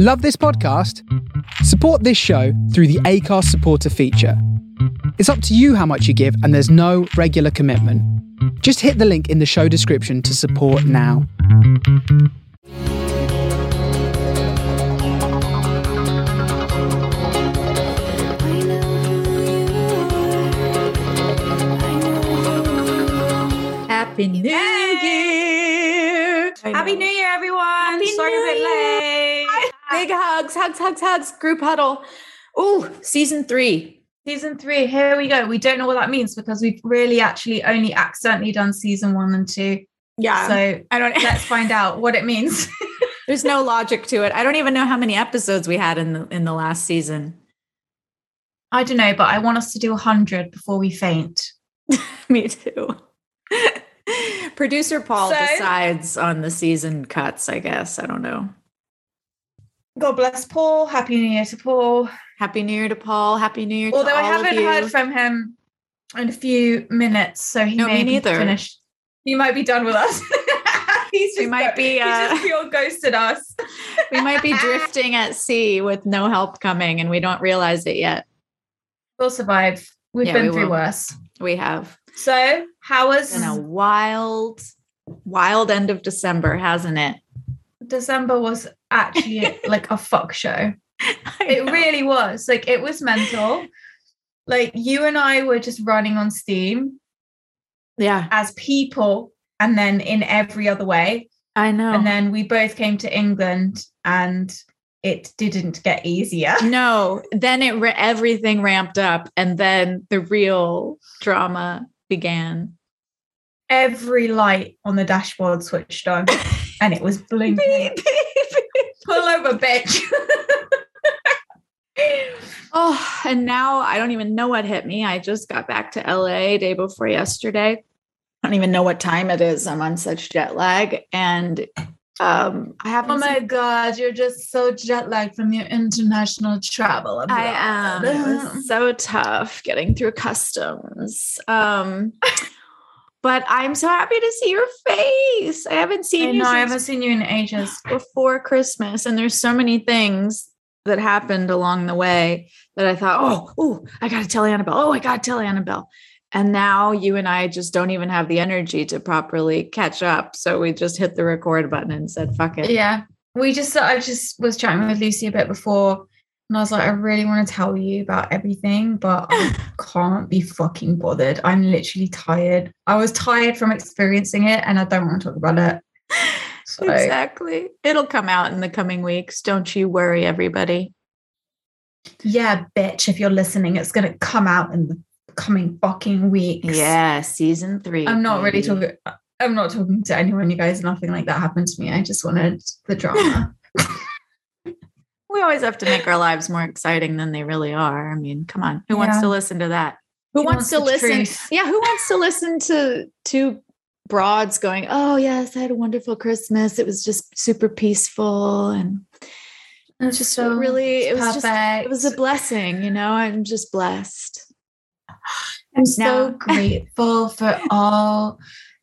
Love this podcast? Support this show through the Anchor supporter feature. It's up to you how much you give, and there's no regular commitment. Just hit the link in the show description to support now. Happy New Year! Happy New Year, everyone. Happy Sorry New a bit late. Big hugs, hugs, hugs, hugs. Group huddle. Oh, season three. Season three, here we go. We don't know what that means because we've really actually only accidentally done season one and two. Yeah. So I don't. let's find out what it means. There's no logic to it. I don't even know how many episodes we had in the in the last season. I don't know, but I want us to do 100 before we faint. Me too. Producer Paul So- decides on the season cuts. I guess I don't know. God bless Paul. Happy New Year to Paul. Happy New Year to Paul. Happy New Year. Although I haven't heard from him in a few minutes, so he No, may be neither. finished. He might be done with us. he's We might be, he's uh, just pure ghosted us. we might be drifting at sea with no help coming, and we don't realize it yet. We'll survive. We've Yeah, been we through will. worse. We have. So, how was been a wild, wild end of December, hasn't it? December? Was actually like a fuck show. It really was. Like it was mental. Like you and I were just running on steam yeah, as people, and then in every other way. I know. And then we both came to England, and it didn't get easier. no, then it ra- everything ramped up, and then the real drama began. Every light on the dashboard switched on, and it was blinking. Pull over, bitch. oh, and now I don't even know what hit me. I just got back to LA day before yesterday. I don't even know what time it is. I'm on such jet lag, and um, I haven't. Oh my seen- god, you're just so jet lagged from your international travel. I am. It was so tough getting through customs. Um, but I'm so happy to see your face. I haven't I seen you know, I haven't seen you in ages. before Christmas, and there's so many things that happened along the way that I thought, oh, oh, I gotta tell Annabelle. Oh, I gotta tell Annabelle. And now you and I just don't even have the energy to properly catch up. So we just hit the record button and said, fuck it. Yeah. We just I just was chatting with Lucy a bit before and I was like, I really want to tell you about everything, but I can't be fucking bothered. I'm literally tired. I was tired from experiencing it and I don't want to talk about it. So Exactly. It'll come out in the coming weeks. Don't you worry, everybody. yeah, bitch, if you're listening, it's gonna come out in the coming fucking weeks. Yeah, season three. I'm not really talking I'm not talking to anyone, you guys. Nothing like that happened to me. I just wanted the drama. We always have to make our lives more exciting than they really are. I mean, come on. Who wants to listen to that? Who Who wants, wants to listen? truth? Yeah, who wants to listen to two broads going, "Oh, yes, I had a wonderful Christmas. It was just super peaceful and It's just so really it was just it was a blessing, you know? I'm just blessed." I'm so grateful for all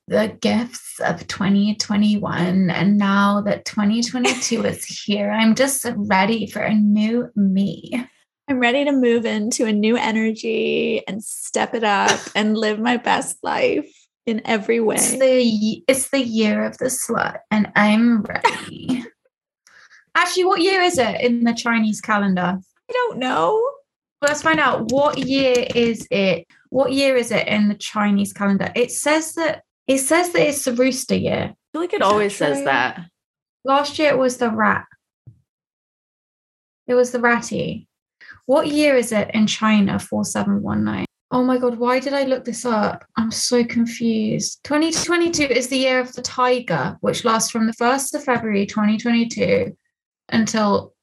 the gifts of 2021. And now that 2022 is here, I'm just ready for a new me. I'm ready to move into a new energy and step it up and live my best life in every way. It's the it's the year of the slut, and I'm ready. Actually, what year is it in the Chinese calendar? I don't know. Let's find out what year is it. What year is it in the Chinese calendar? It says that it says that it's the rooster year. I feel like it Is always says that. Last year it was the rat. It was the ratty. What year is it in China? 4719. Oh my God, why did I look this up? I'm so confused. 2022 is the year of the tiger, which lasts from the 1st of February 2022 until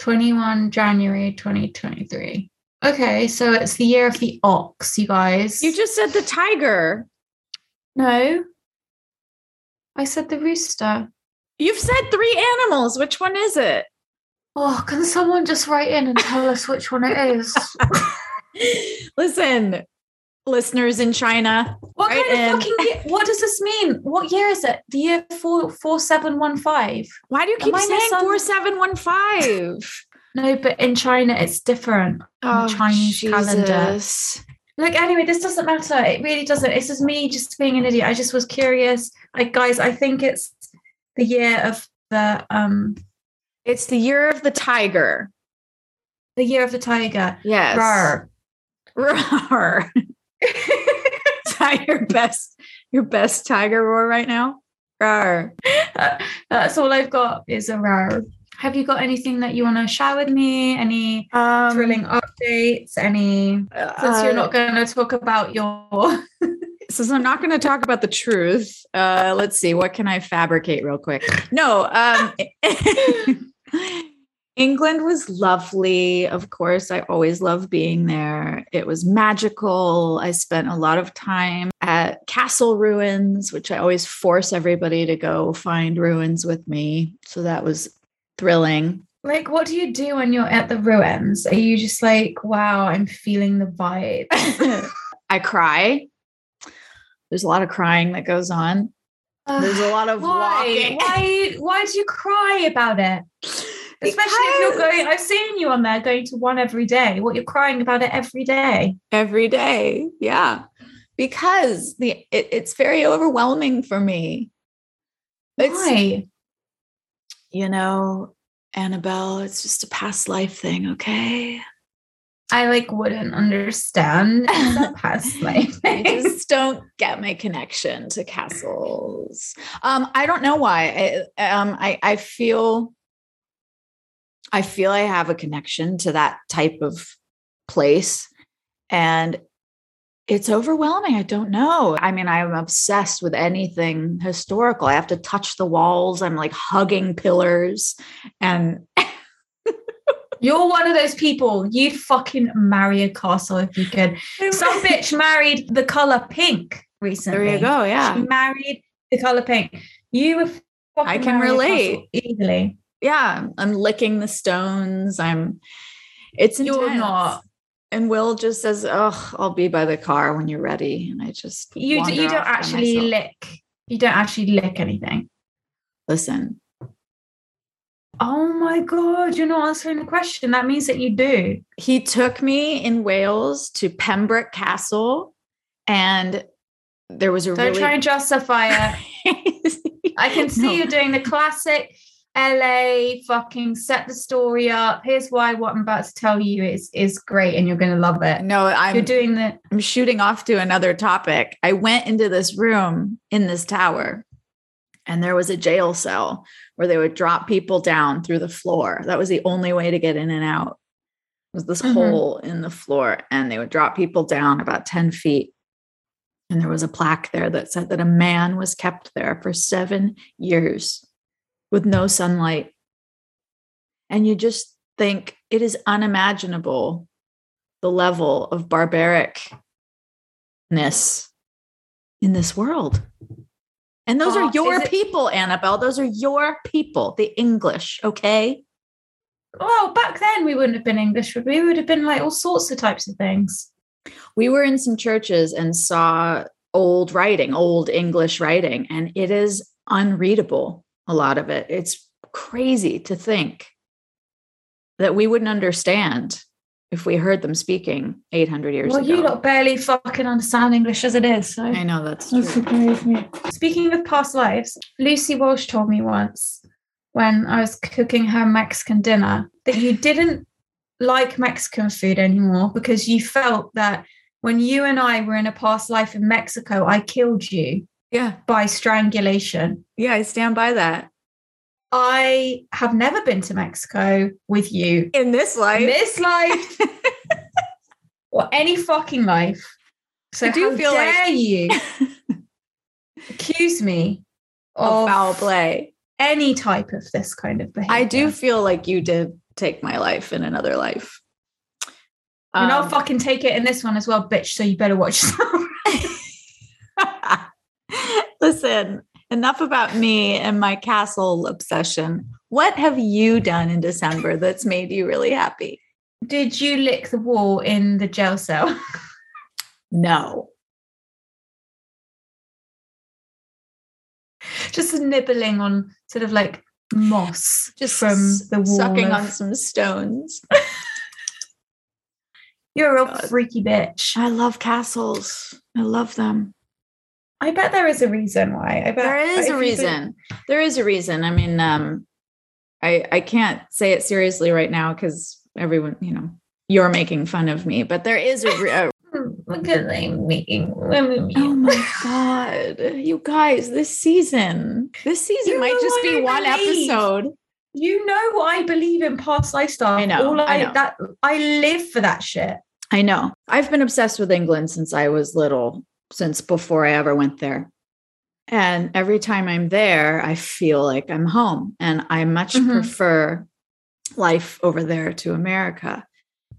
21 January 2023. Okay, so it's the year of the ox, you guys. You just said the tiger. No. I said the rooster. You've said three animals. Which one is it? Oh, can someone just write in and tell us which one it is? Listen, listeners in China. What Right kind in. of fucking year, what does this mean? What year is it? The year four four seven one five. Why do you keep saying four seven one five? No, but in China it's different. Oh, Chinese calendar. Look, anyway, this doesn't matter. It really doesn't. It's just me just being an idiot. I just was curious. Like, guys, I think it's the year of the um It's the year of the tiger. the year of the tiger. Yes. Rawr. Roar. Is that your best your best tiger roar right now? Roar. That's all I've got is a rar. Have you got anything that you want to share with me? Any Um, thrilling updates? Any since you're not going to talk about your since I'm not going to talk about the truth, uh, let's see, what can I fabricate real quick? No, um, England was lovely. Of course, I always love being there. It was magical. I spent a lot of time at castle ruins, which I always force everybody to go find ruins with me. So that was thrilling. like what do you do when you're at the ruins? Are you just like, wow, I'm feeling the vibe? I cry. There's a lot of crying that goes on. There's a lot of why? walking. Why why do you cry about it? Especially if you're going, I've seen you on there going to one every day. What you're crying about it every day. every day. Yeah. Because the it, it's very overwhelming for me. It's Why? You know, Annabelle, it's just a past life thing, okay? I like wouldn't understand. Past life. I just don't get my connection to castles. Um, I don't know why. I um I I feel I feel I have a connection to that type of place. And it's overwhelming. I don't know. I mean, I'm obsessed with anything historical. I have to touch the walls. I'm like hugging pillars. And You're one of those people. You'd fucking marry a castle if you could. Some bitch married the color pink recently. there you go. Yeah. She married the color pink. You were. fucking I can relate. easily. yeah, I'm licking the stones. I'm it's You're intense. not. And Will just says, "Oh, I'll be by the car when you're ready." And I just You you don't actually lick. You don't actually lick anything. listen. Oh my god! You're not answering the question. That means that you do. He took me in Wales to Pembroke Castle, and there was a Don't really try and justify it. I can see No. you doing the classic LA fucking set the story up. Here's why what I'm about to tell you is is great and you're gonna love it. No, I'm you're doing the I'm shooting off to another topic. I went into this room in this tower, and there was a jail cell where they would drop people down through the floor. That was the only way to get in and out. Was this Mhm. hole in the floor, and they would drop people down about 10 feet. And there was a plaque there that said that a man was kept there for seven years with no sunlight. And you just think it is unimaginable the level of barbaricness in this world. And those Oh, are your is it- people, Annabelle. Those are your people, the English, okay? well, back then we wouldn't have been English, would we? We would have been like all sorts of types of things. We were in some churches and saw old writing, old English writing, and it is unreadable, a lot of it. It's crazy to think that we wouldn't understand if we heard them speaking 800 years well, ago. you lot barely fucking understand English as it is. So I know that's true. That's me. Speaking of past lives, Lucy Walsh told me once when I was cooking her Mexican dinner that you didn't like Mexican food anymore because you felt that when you and I were in a past life in Mexico, I killed you Yeah. by strangulation. Yeah, I stand by that. I have never been to Mexico with you In this life, in this life or any fucking life. So I do how feel like- dare you accuse me of of foul play. any type of this kind of behavior. I do feel like you did take my life in another life. And I'll Um, fucking take it in this one as well, bitch. So you better watch yourself. Listen, enough about me and my castle obsession. What have you done in December that's made you really happy? Did you lick the wall in the jail cell? No. Just nibbling on sort of like moss Just from the wall. sucking of- on some stones. You're a God. freaky bitch. I love castles. I love them. I bet there is a reason why. I bet There is a reason. There is a reason. I mean, um, I I can't say it seriously right now because everyone, you know, you're making fun of me. But there is a, a Because I'm making women. Oh my god, you guys! This season, this season You might just be I one believe. episode. You know I believe in past lifestyle. I know, All I I, know. that I live for that shit. I know. I've been obsessed with England since I was little, since before I ever went there. And every time I'm there, I feel like I'm home. And I much Mhm. prefer life over there to America.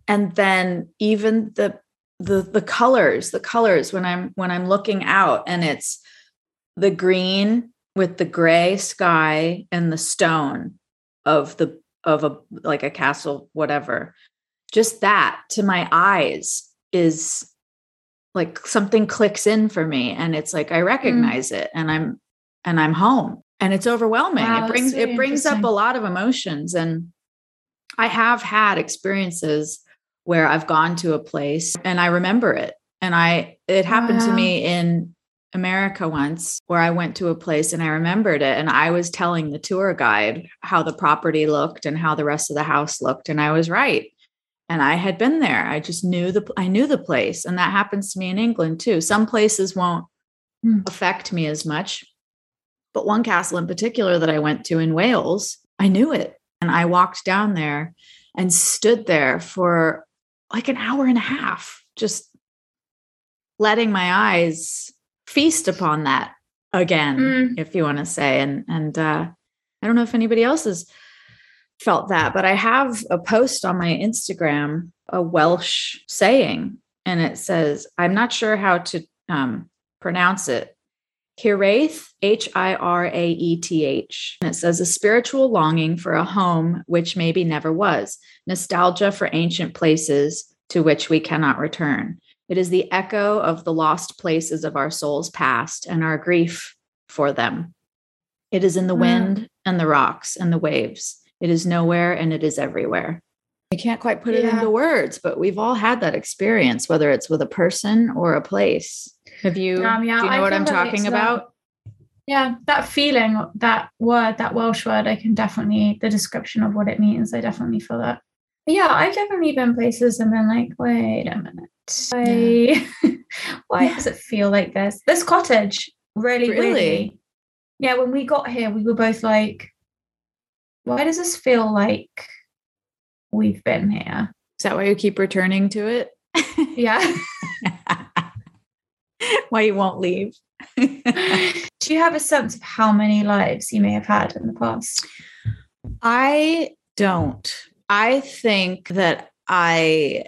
And then even the the the colors, the colors when I'm when I'm looking out and it's the green with the gray sky and the stone of the of a like a castle, whatever just that to my eyes is like something clicks in for me and it's like i Mm. recognize it and i'm and i'm home and it's overwhelming Wow, it brings it brings up a lot of emotions and i have had experiences where i've gone to a place and i remember it and i it happened to me in America once where I went to a place and I remembered it. And I was telling the tour guide how the property looked and how the rest of the house looked. And I was right. And I had been there. I just knew the I knew the place. And that happens to me in England too. Some places won't Hmm. affect me as much. But one castle in particular that I went to in Wales, I knew it. And I walked down there and stood there for like an hour and a half, just letting my eyes feast upon that again, Mm. if you want to say. And and uh, I don't know if anybody else has felt that, but I have a post on my Instagram, a Welsh saying, and it says, I'm not sure how to um, pronounce it. Hiraeth, H I R A E T H. And it says a spiritual longing for a home which maybe never was, nostalgia for ancient places to which we cannot return. It is the echo of the lost places of our souls past and our grief for them. It is in the Mm. wind and the rocks and the waves. It is nowhere and it is everywhere. I can't quite put it Yeah. into words, but we've all had that experience, whether it's with a person or a place. Have you? Um, yeah, do you know I what I'm talking to that. about? Yeah, that feeling, that word, that Welsh word, I can definitely, the description of what it means, I definitely feel that. But yeah, I've definitely been places and been like, wait a minute. Why, why Yeah. does it feel like this? This cottage, really, Really? really. Yeah, when we got here, we were both like, why does this feel like we've been here? Is that why you keep returning to it? Yeah. why you won't leave? Do you have a sense of how many lives you may have had in the past? I don't. I think that I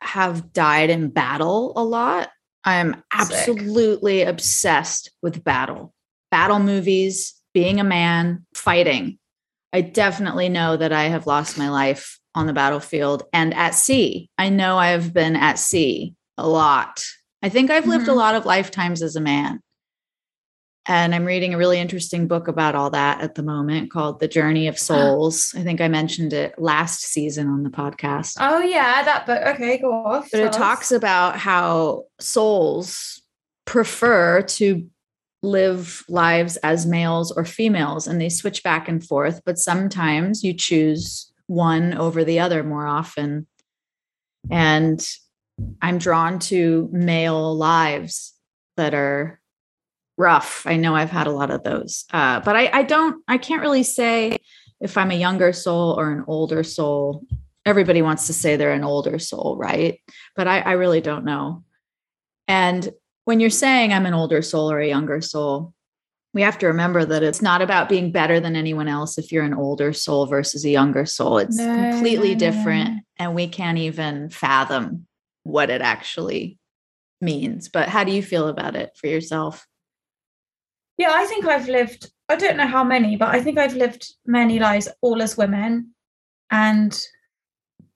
have died in battle a lot. I'm Sick. absolutely obsessed with battle, battle movies, being a man, fighting. I definitely know that I have lost my life on the battlefield and at sea. I know I have been at sea a lot. I think I've lived a Mhm. lot of lifetimes as a man. And I'm reading a really interesting book about all that at the moment called The Journey of Souls. I think I mentioned it last season on the podcast. Oh yeah, that book. Okay, go off. But it talks about how souls prefer to live lives as males or females and they switch back and forth, but sometimes you choose one over the other more often. And I'm drawn to male lives that are rough. I know I've had a lot of those. Uh, but I, I don't, I can't really say if I'm a younger soul or an older soul. Everybody wants to say they're an older soul, right? But I, I really don't know. And when you're saying I'm an older soul or a younger soul, we have to remember that it's not about being better than anyone else if you're an older soul versus a younger soul. It's No, completely no, different. no. And we can't even fathom what it actually means. But how do you feel about it for yourself? Yeah, I think I've lived, I don't know how many, but I think I've lived many lives, all as women. And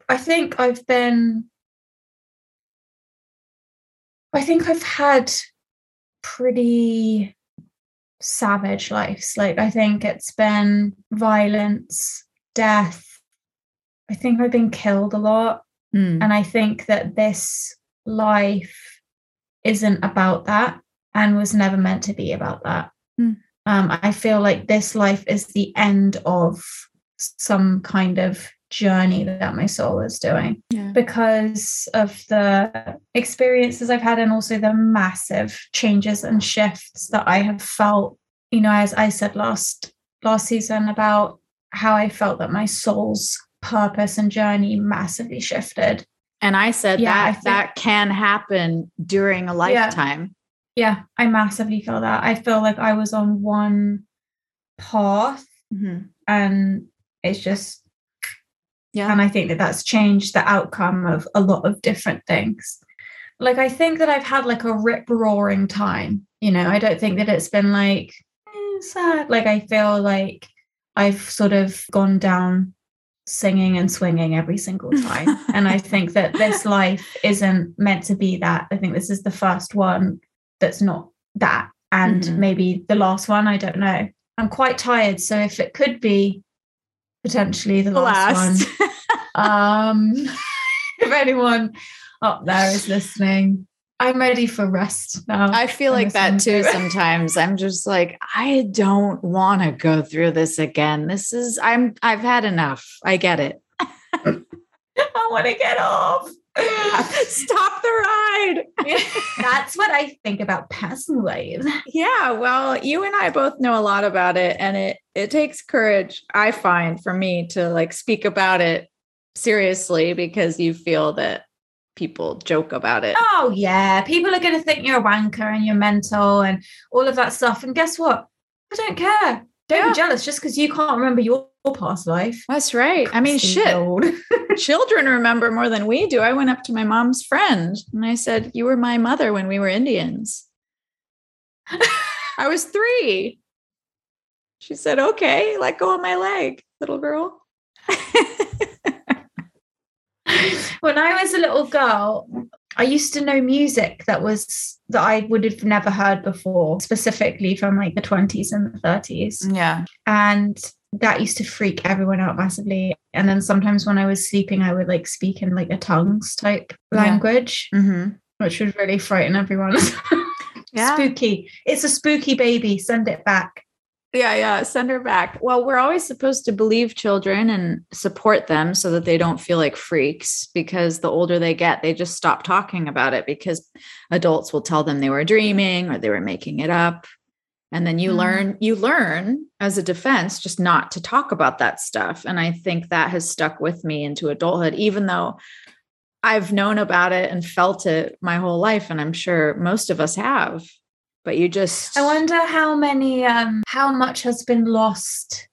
I think I've been, I think I've had pretty savage lives. Like, I think it's been violence, death. I think I've been killed a lot. Mm. And I think that this life isn't about that and was never meant to be about that. Mm. Um, I feel like this life is the end of some kind of journey that my soul is doing Yeah. because of the experiences I've had and also the massive changes and shifts that I have felt, you know, as I said last last season about how I felt that my soul's purpose and journey massively shifted. And I said Yeah, I that think- that can happen during a lifetime. Yeah, I massively feel that. I feel like I was on one path Mhm. and it's just Yeah. and i think that that's changed the outcome of a lot of different things. Like i think that i've had like a rip roaring time you know? I don't think that it's been like eh, sad. Like i feel like i've sort of gone down singing and swinging every single time. And i think that this life isn't meant to be that. I think this is the first one that's not that. And Mhm. maybe the last one i don't know. I'm quite tired so if it could be potentially the last, one um, if anyone up there is listening, I'm ready for rest now. I feel like that too sometimes. I'm just like, I don't want to go through this again. This is I'm I've had enough. I get it. I want to get off. Stop the ride. That's what I think about passing waves. Yeah, well, you and I both know a lot about it and it it takes courage, I find, for me to like speak about it seriously because you feel that people joke about it. Oh yeah, people are going to think you're a wanker and you're mental and all of that stuff. And guess what? I don't care. Don't Yeah. be jealous just because you can't remember your past life. That's right. I mean, shit. Children remember more than we do. I went up to my mom's friend and I said, You were my mother when we were Indians. I was three. She said, Okay, let go of my leg, little girl. when I was a little girl, I used to know music that was that I would have never heard before, specifically from like the 20s and the 30s. yeah. And that used to freak everyone out massively. And then sometimes when I was sleeping, I would like speak in like a tongues type Yeah. language, Mm-hmm. which would really frighten everyone. Yeah. spooky. It's a spooky baby. Send it back. Yeah, yeah. Send her back. Well, we're always supposed to believe children and support them so that they don't feel like freaks because the older they get, they just stop talking about it because adults will tell them they were dreaming or they were making it up. And then you Mm. learn, you learn as a defense just not to talk about that stuff. And I think that has stuck with me into adulthood, even though I've known about it and felt it my whole life. And I'm sure most of us have. But you just I wonder how many, um, how much has been lost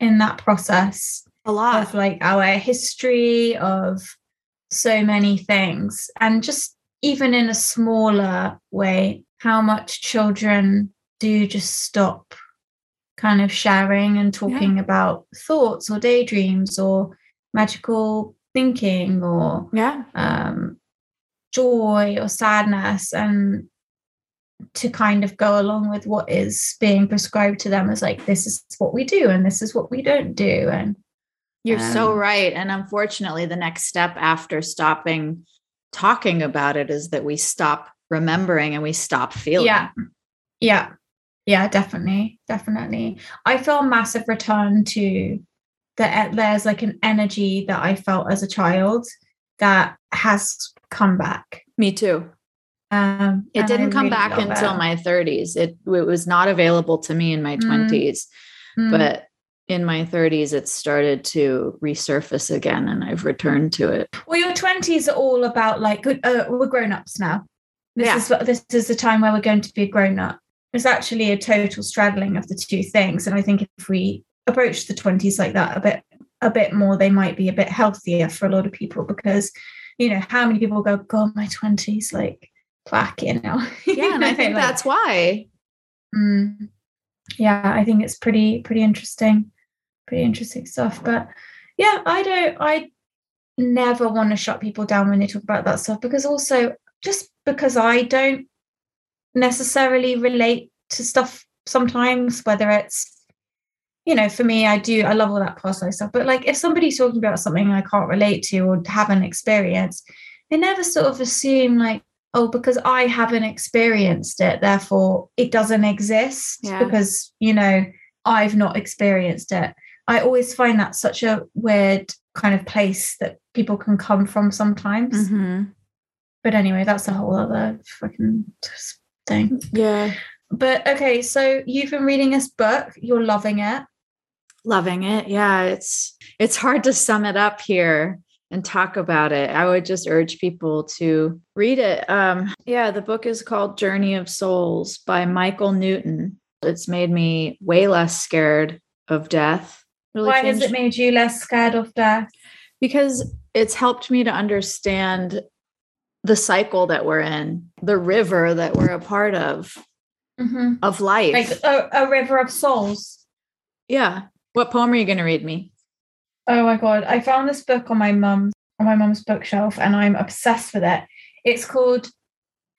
in that process. a lot. of like our history of so many things and just even in a smaller way how much children do just stop kind of sharing and talking about thoughts or daydreams or magical thinking or yeah. um, joy or sadness and to kind of go along with what is being prescribed to them as like this is what we do and this is what we don't do and You're so Um, right. And unfortunately, the next step after stopping talking about it is that we stop remembering and we stop feeling. Yeah. Yeah. Yeah, definitely. Definitely. I feel a massive return to that there's like an energy that I felt as a child that has come back. Me too. Um It didn't come back until it. my 30s. It, it was not available to me in my Mm. 20s, Mm. but in my 30s, it started to resurface again and I've returned to it. well, your 20s are all about like uh, we're grown ups now. This Yeah. is what this is the time where we're going to be a grown up. It's actually a total straddling of the two things. And I think if we approach the 20s like that a bit a bit more, they might be a bit healthier for a lot of people because you know, how many people go, God, my 20s, like plaque, you know. Yeah. And I think Like, that's why. mm, yeah, I think it's pretty, pretty interesting, pretty interesting stuff. But yeah, I don't, I never want to shut people down when they talk about that stuff because also just because I don't necessarily relate to stuff sometimes, whether it's you know, for me, I do, I love all that past life stuff. But like if somebody's talking about something I can't relate to or haven't experienced, I never sort of assume like, oh, because I haven't experienced it, therefore it doesn't exist Yeah. because, you know, I've not experienced it. I always find that such a weird kind of place that people can come from sometimes. Mhm. But anyway, that's a whole other fucking thing. Yeah. But okay, so you've been reading this book, you're loving it. Loving it. Yeah. It's it's hard to sum it up here and talk about it. I would just urge people to read it. Um, yeah, the book is called Journey of Souls by Michael Newton. It's made me way less scared of death. Really Why has it made you less scared of death? because it's helped me to understand the cycle that we're in, the river that we're a part of Mm-hmm. of life. Like a, a river of souls. yeah. What poem are you going to read me? Oh my god! I found this book on my mum's on my mum's bookshelf, and I'm obsessed with it. It's called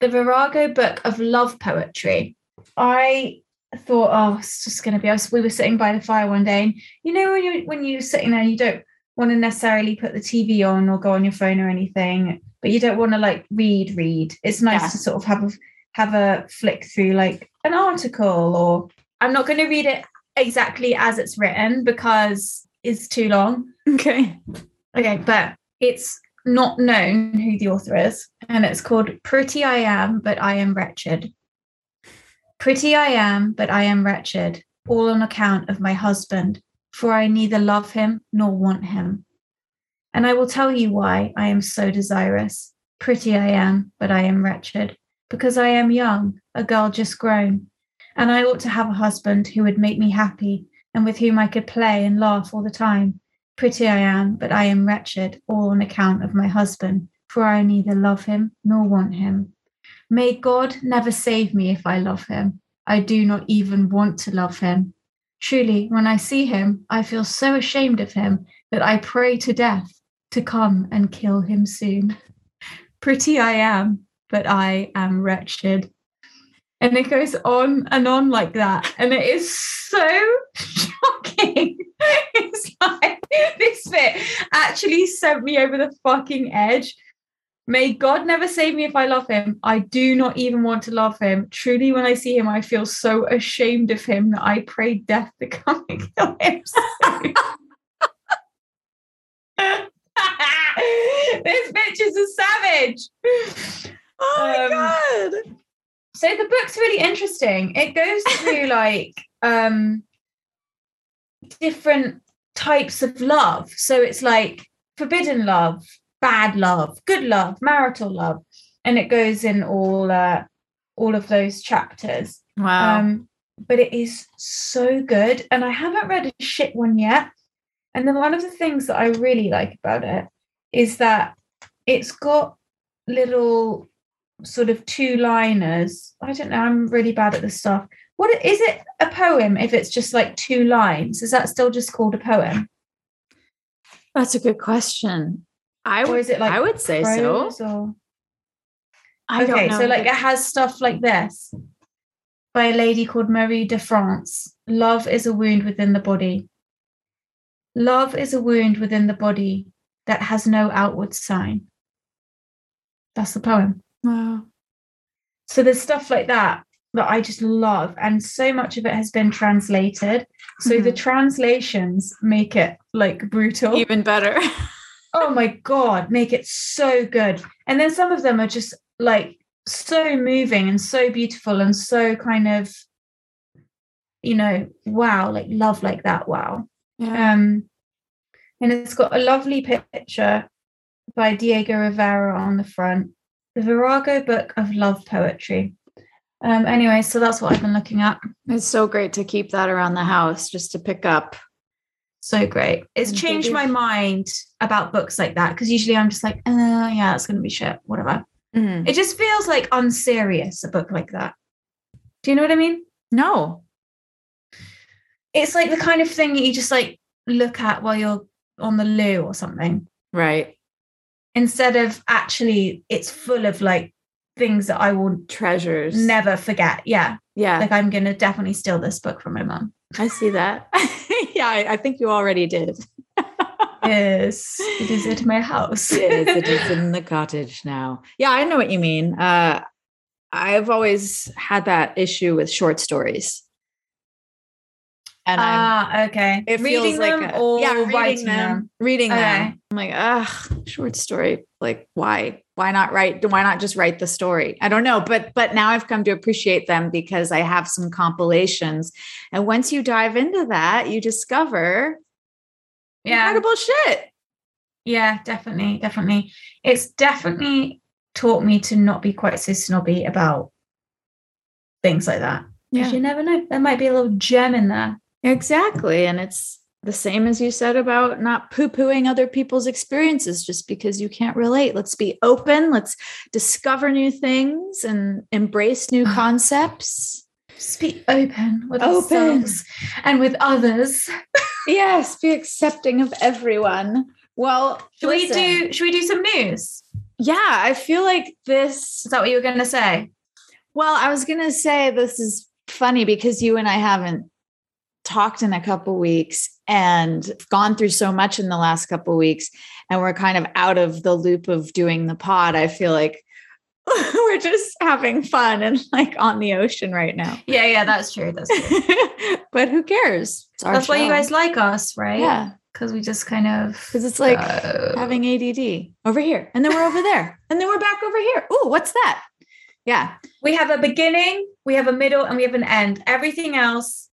the Virago Book of Love Poetry. I thought, oh, it's just going to be us. We were sitting by the fire one day, and you know when you when you're sitting there, you don't want to necessarily put the TV on or go on your phone or anything, but you don't want to like read. Read. It's nice Yeah. to sort of have a have a flick through like an article, or I'm not going to read it exactly as it's written because it's too long. Okay. Okay, but it's not known who the author is, and it's called Pretty I Am, But I Am Wretched. Pretty I am, but I am wretched, all on account of my husband, for I neither love him nor want him. And I will tell you why I am so desirous. Pretty I am, but I am wretched, because I am young, a girl just grown, and I ought to have a husband who would make me happy and with whom I could play and laugh all the time. Pretty I am, but I am wretched, all on account of my husband, for I neither love him nor want him. May God never save me if I love him. I do not even want to love him. Truly, when I see him, I feel so ashamed of him that I pray to death to come and kill him soon. Pretty I am, but I am wretched. And it goes on and on like that. And it is so shocking. It's like this bit actually sent me over the fucking edge. May God never save me if I love him. I do not even want to love him. Truly, when I see him, I feel so ashamed of him that I pray death to come and kill him. this bitch is a savage. Oh my Um, God. So the book's really interesting. It goes through like um different types of love. So it's like forbidden love, bad love, good love, marital love, and it goes in all uh all of those chapters. Wow. Um but it is so good and I haven't read a shit one yet. And then one of the things that I really like about it is that it's got little sort of two liners. I don't know, I'm really bad at this stuff. What is it a poem if it's just like two lines? Is that still just called a poem? That's a good question. I Or would, is it like I would say so. or I don't okay, know. so like it has stuff like this by a lady called Marie de France. Love is a wound within the body. Love is a wound within the body that has no outward sign. That's the poem. Wow. So there's stuff like that that I just love, and so much of it has been translated. So the Mhm. translations make it like brutal. Even better. oh my god make it so good and then some of them are just like so moving and so beautiful and so kind of you know wow like love like that wow yeah. um and it's got a lovely picture by diego rivera on the front the virago book of love poetry um anyway so that's what i've been looking at It's so great to keep that around the house just to pick up. so great it's And changed my mind about books like that because usually i'm just like uh yeah it's gonna be shit whatever Mhm. It just feels like unserious, a book like that. Do you know what I mean? No. It's like the kind of thing that you just like look at while you're on the loo or something. Right. Instead of actually, it's full of like things that I will Treasures. never forget. Yeah. Yeah. Like I'm gonna definitely steal this book from my mom. I see that. yeah, I, I think you already did. Yes, it is at my house. yes, it is in the cottage now. Yeah, I know what you mean. Uh, I've always had that issue with short stories. And I'm, Ah, okay. it reading feels them like a, or yeah, reading writing them, them. reading Okay. them. I'm like, ugh, short story. Like, why? Why not write? Why not just write the story? I don't know, but but now I've come to appreciate them because I have some compilations, and once you dive into that, you discover Yeah, incredible shit. yeah, definitely, definitely. It's definitely taught me to not be quite so snobby about things like that. Because you never know, there might be a little gem in there. Exactly. And it's the same as you said about not poo pooing other people's experiences just because you can't relate. Let's be open. Let's discover new things and embrace new ah. concepts. Just be open with Open. ourselves and with others. Yes, be accepting of everyone. Well, Should we do? Should we do some news? Yeah, I feel like this. Is that what you were going to say? Well, I was going to say this is funny because you and I haven't talked in a couple weeks and gone through so much in the last couple weeks and we're kind of out of the loop of doing the pod. I feel like we're just having fun and like on the ocean right now. Yeah, yeah, that's true. That's true. but who cares? That's why you guys like us, right? Yeah, because we just kind of because it's like go. having ADD over here and then we're over there and then we're back over here. Oh, what's that? Yeah. we have a beginning, we have a middle, and we have an end. Everything else,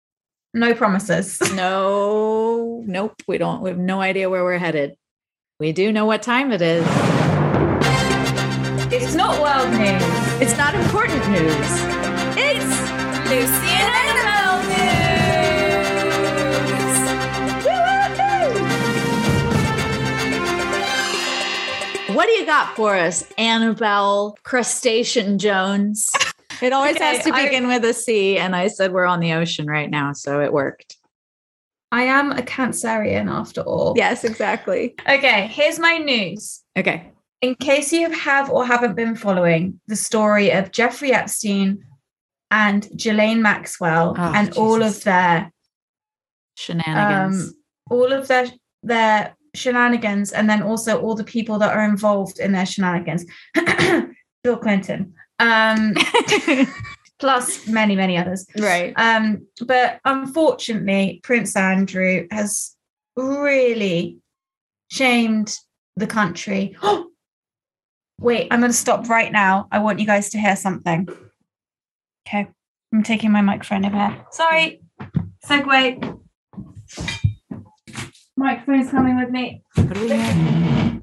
no promises. No, nope. We don't. We have no idea where we're headed. We do know what time it is. it's not world news. It's not important news. It's Lucy and Annabelle news. What do you got for us, Annabelle Crustacean Jones? It always Okay, has to I- begin with a C, and I said we're on the ocean right now, so it worked. I am a Cancerian after all. Yes, exactly. Okay, here's my news. Okay. In case you have or haven't been following the story of Jeffrey Epstein and Ghislaine Maxwell Oh, and all of their Shenanigans. um, all of their their shenanigans, and then also all the people that are involved in their shenanigans. Bill Clinton, um, plus many many others. right. Um, but unfortunately, Prince Andrew has really shamed the country. Wait, I'm going to stop right now. I want you guys to hear something. Okay, I'm taking my microphone over here. Sorry, segue. Microphone's coming with me. What do we have?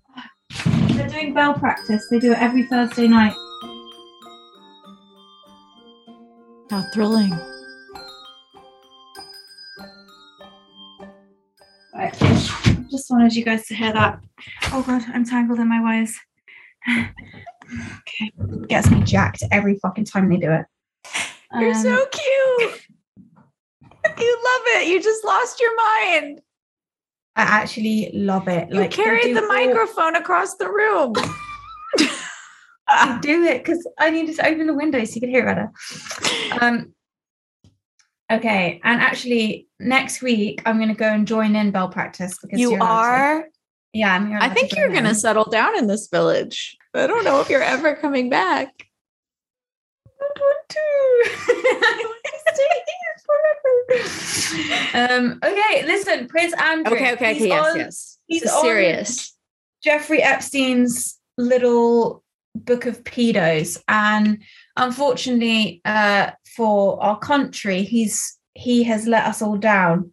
They're doing bell practice. They do it every Thursday night. How thrilling. Right. Just wanted you guys to hear that. Oh god, I'm tangled in my wires. okay. Gets me jacked every fucking time they do it. You're Um, so cute. You love it. You just lost your mind. I actually love it. You they carried the all- microphone across the room. I do it because I needed to open the window so you could hear better. Um okay, and actually next week I'm gonna go and join in bell practice because you you're to. Yeah, I'm here. I think you're going to settle down in this village. I don't know if you're ever coming back. I don't want to. um, okay, listen, Prince Andrew. Okay, okay, okay. Yes, on yes. he's This is on- serious. Jeffrey Epstein's little book of pedos, and unfortunately, uh, for our country, he's he has let us all down,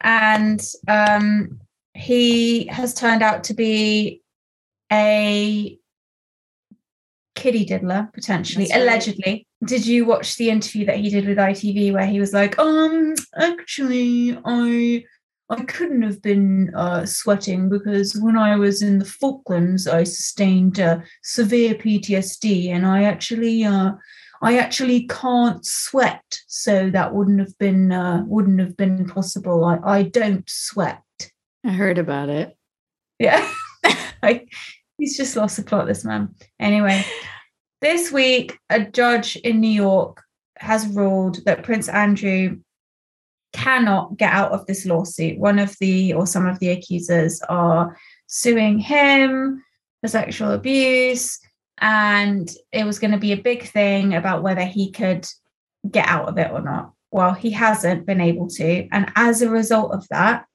and um, he has turned out to be a kiddie diddler potentially, right. allegedly. Did you watch the interview that he did with ITV where he was like, um, actually, I I couldn't have been uh, sweating because when I was in the Falklands, I sustained uh, severe PTSD, and I actually, uh, I actually can't sweat, so that wouldn't have been uh, wouldn't have been possible. I, I don't sweat. I heard about it. Yeah, like he's just lost the plot. This man. Anyway, this week, a judge in New York has ruled that Prince Andrew cannot get out of this lawsuit. One of the, or some of the accusers are suing him for sexual abuse. And it was going to be a big thing about whether he could get out of it or not. Well, he hasn't been able to. And as a result of that,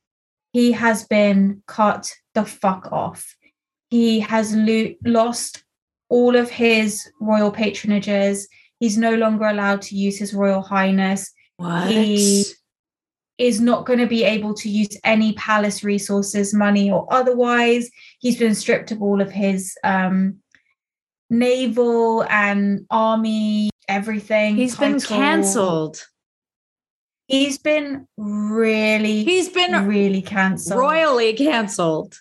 he has been cut the fuck off. He has lo- lost all of his royal patronages. He's no longer allowed to use his royal highness. What? He is not going to be able to use any palace resources, money or otherwise. He's been stripped of all of his um, naval and army, everything. He's been cancelled. He's been really, He's been really cancelled. royally cancelled.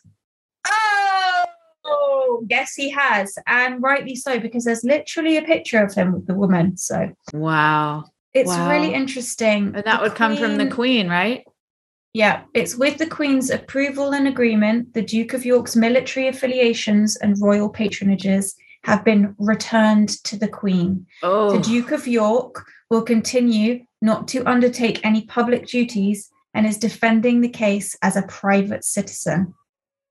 Oh, yes, he has, and rightly so because there's literally a picture of him with the woman. So Wow. It's Wow. really interesting. And that would come from the queen, right? Yeah, it's with the Queen's approval and agreement. The Duke of York's military affiliations and royal patronages have been returned to the Queen. Oh, The Duke of York will continue not to undertake any public duties and is defending the case as a private citizen.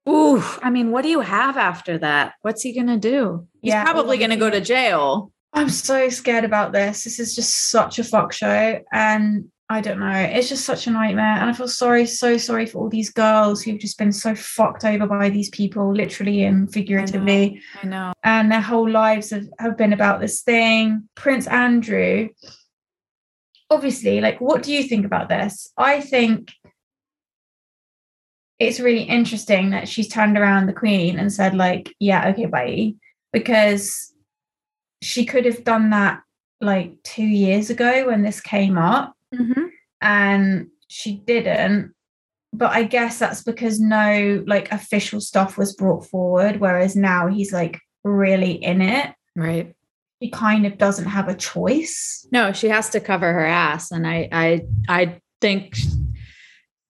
Ooh, I mean, what do you have after that? What's he gonna do? He's Yeah, probably gonna go to jail. I'm so scared about this. This is just such a fuck show. And I don't know. It's just such a nightmare. And I feel sorry, so sorry for all these girls who've just been so fucked over by these people, literally and figuratively. I know. And their whole lives have, have been about this thing. Prince Andrew, obviously, like, what do you think about this? I think it's really interesting that she's turned around the queen and said, like, yeah, okay, bye. Because she could have done that like two years ago when this came up Mm-hmm. and she didn't but i guess that's because no like official stuff was brought forward whereas now he's like really in it Right. he kind of doesn't have a choice No, she has to cover her ass, and I, I, I think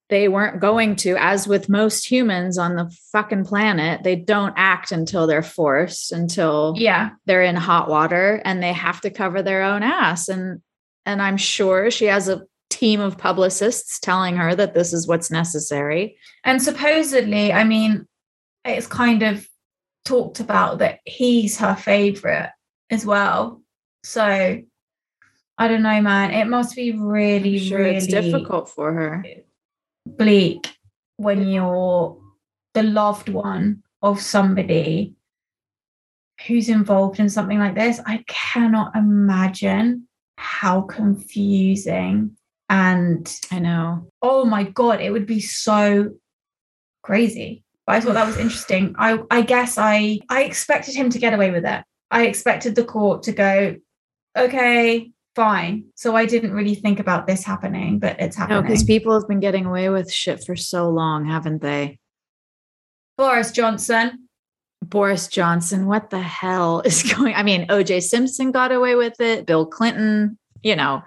they weren't going to. As with most humans on the fucking planet, they don't act until they're forced, until yeah they're in hot water, and they have to cover their own ass. And and I'm sure she has a team of publicists telling her that this is what's necessary. and supposedly i mean it's kind of talked about that he's her favorite as well so i don't know man it must be really sure really it's difficult for her. Bleak when you're the loved one of somebody who's involved in something like this. I cannot imagine how confusing and I know. oh my god, it would be so crazy. But I thought that was interesting. I I guess I I expected him to get away with it. I expected the court to go, okay, fine. So I didn't really think about this happening, but it's happening. because people have been getting away with shit for so long, haven't they? Boris Johnson. Boris Johnson, what the hell is going? I mean, OJ Simpson got away with it. Bill Clinton, you know,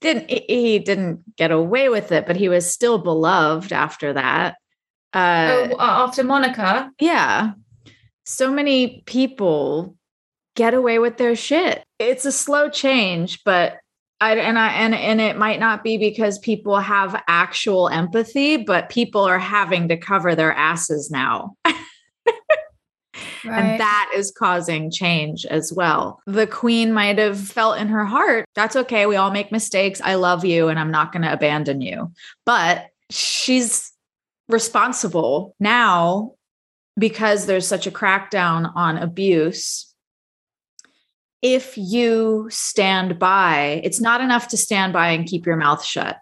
didn't he didn't get away with it, but he was still beloved after that. Uh, oh, after Monica. yeah. So many people get away with their shit. It's a slow change, but I and I and and it might not be because people have actual empathy, but people are having to cover their asses now. And that is causing change as well. The queen might have felt in her heart, that's okay. We all make mistakes. I love you and I'm not going to abandon you. But she's responsible now because there's such a crackdown on abuse. If you stand by, it's not enough to stand by and keep your mouth shut.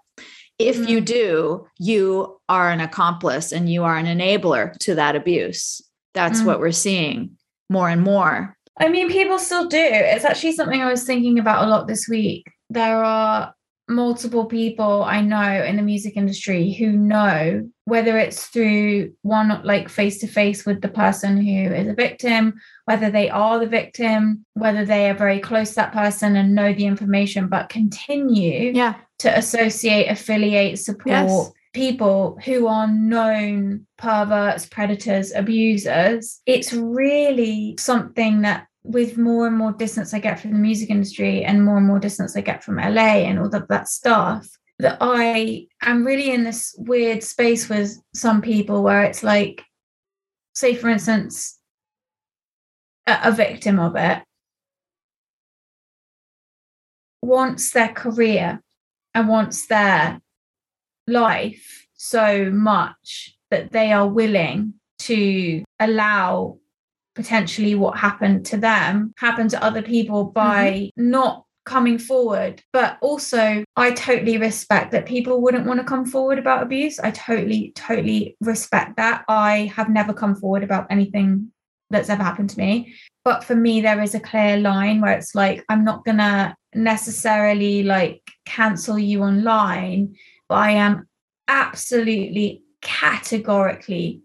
If you Mhm. do, you are an accomplice and you are an enabler to that abuse. That's Mm. what we're seeing more and more. I mean, people still do. It's actually something I was thinking about a lot this week. There are multiple people I know in the music industry who know whether it's through one like face to face with the person who is a victim, whether they are the victim, whether they are very close to that person and know the information, but continue Yeah. to associate, affiliate, support Yes. people who are known perverts, predators, abusers. It's really something that with more and more distance I get from the music industry and more and more distance I get from LA and all that stuff, that I am really in this weird space with some people where it's like, say, for instance, a, a victim of it wants their career and wants their life so much that they are willing to allow potentially what happened to them happen to other people by mm-hmm. not coming forward. But also, I totally respect that people wouldn't want to come forward about abuse. I totally, totally respect that. I have never come forward about anything that's ever happened to me. But for me, there is a clear line where it's like, I'm not going to necessarily like cancel you online, but I am absolutely categorically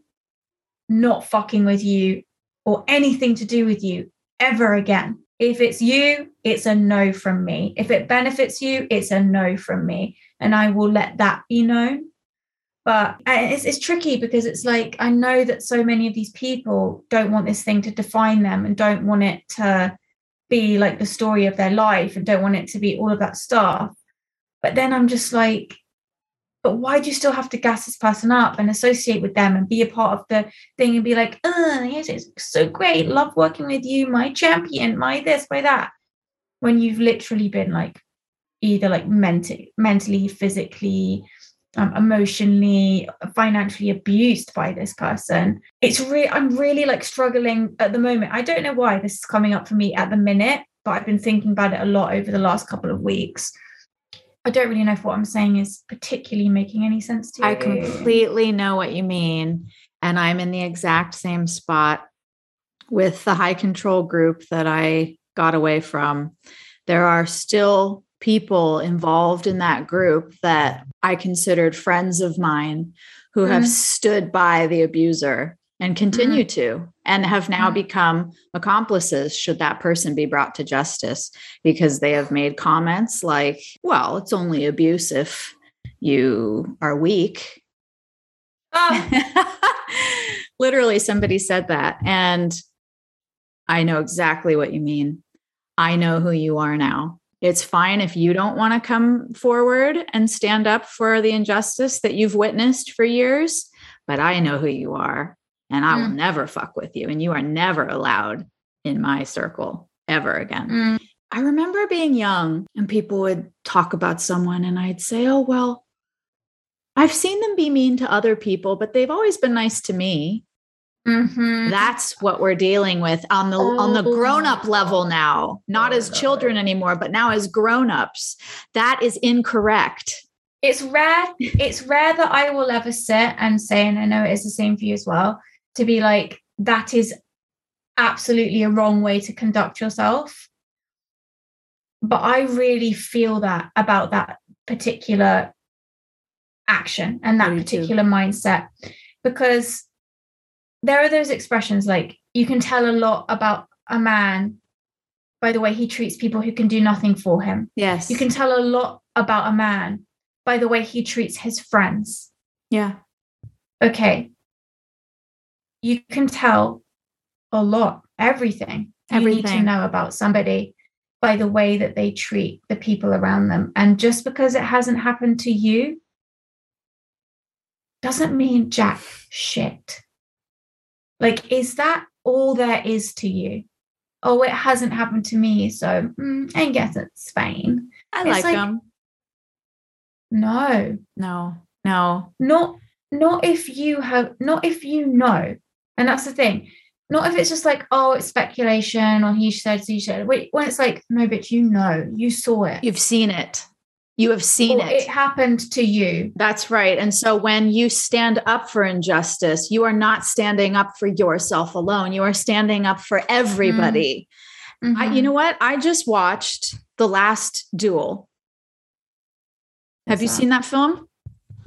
not fucking with you or anything to do with you ever again. If it's you, it's a no from me. If it benefits you, it's a no from me. And I will let that be known. But it's, it's tricky because it's like, I know that so many of these people don't want this thing to define them and don't want it to be like the story of their life and don't want it to be all of that stuff. But then I'm just like, but why do you still have to gas this person up and associate with them and be a part of the thing and be like, oh, yes, it's so great. Love working with you, my champion, my this, my that. When you've literally been like either like mentally, mentally, physically, um, emotionally, financially abused by this person. It's really, I'm really like struggling at the moment. I don't know why this is coming up for me at the minute, but I've been thinking about it a lot over the last couple of weeks I don't really know if what I'm saying is particularly making any sense to you. I completely know what you mean. And I'm in the exact same spot with the high control group that I got away from. There are still people involved in that group that I considered friends of mine who mm-hmm. have stood by the abuser and continue mm-hmm. to and have now mm-hmm. become accomplices should that person be brought to justice because they have made comments like well it's only abuse if you are weak oh. literally somebody said that and i know exactly what you mean i know who you are now it's fine if you don't want to come forward and stand up for the injustice that you've witnessed for years but i know who you are and I mm. will never fuck with you. And you are never allowed in my circle ever again. Mm. I remember being young and people would talk about someone, and I'd say, Oh, well, I've seen them be mean to other people, but they've always been nice to me. Mm-hmm. That's what we're dealing with on the oh. on the grown up oh. level now, not oh, as children anymore, but now as grown ups. That is incorrect. It's rare. It's rare that I will ever sit and say, and I know it is the same for you as well to be like, that is absolutely a wrong way to conduct yourself. But I really feel that about that particular action and that particular too. mindset because there are those expressions like you can tell a lot about a man by the way he treats people who can do nothing for him. Yes. You can tell a lot about a man by the way he treats his friends. Yeah. Okay you can tell a lot, everything, everything. you need to know about somebody by the way that they treat the people around them. And just because it hasn't happened to you doesn't mean jack shit. Like, is that all there is to you? Oh, it hasn't happened to me, so mm, I guess it's fine. I like, like them. No, no, no, not not if you have, not if you know and that's the thing. Not if it's just like, oh, it's speculation or he said, she said. Wait, when it's like, no, but you know, you saw it. You've seen it. You have seen or it. It happened to you. That's right. And so when you stand up for injustice, you are not standing up for yourself alone. You are standing up for everybody. Mm-hmm. I, you know what? I just watched The Last Duel. What's have you that? seen that film?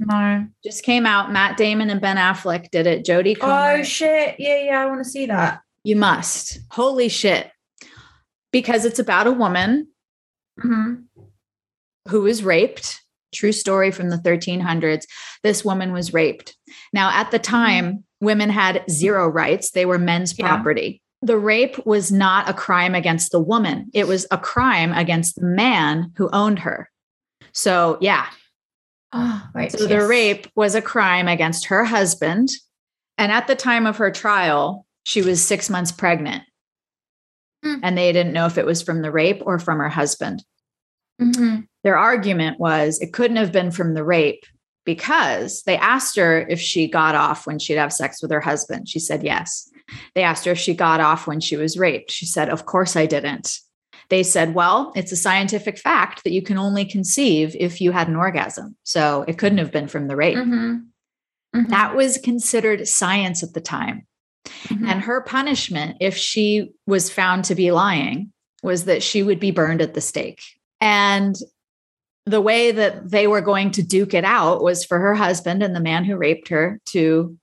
No. Just came out. Matt Damon and Ben Affleck did it. Jodie Comer. Oh shit. Yeah, yeah. I want to see that. You must. Holy shit. Because it's about a woman mm-hmm. who was raped. True story from the 1300s. This woman was raped. Now, at the time, women had zero rights. They were men's yeah. property. the rape was not a crime against the woman, it was a crime against the man who owned her. So, yeah. Oh, right. So the rape was a crime against her husband. And at the time of her trial, she was six months pregnant. Hmm. And they didn't know if it was from the rape or from her husband. Mhm. Their argument was it couldn't have been from the rape because they asked her if she got off when she'd have sex with her husband. She said yes. They asked her if she got off when she was raped. She said, Of course I didn't. They said, Well, it's a scientific fact that you can only conceive if you had an orgasm. So it couldn't have been from the rape. Mhm. Mhm. That was considered science at the time. Mhm. And her punishment, if she was found to be lying, was that she would be burned at the stake. And the way that they were going to duke it out was for her husband and the man who raped her to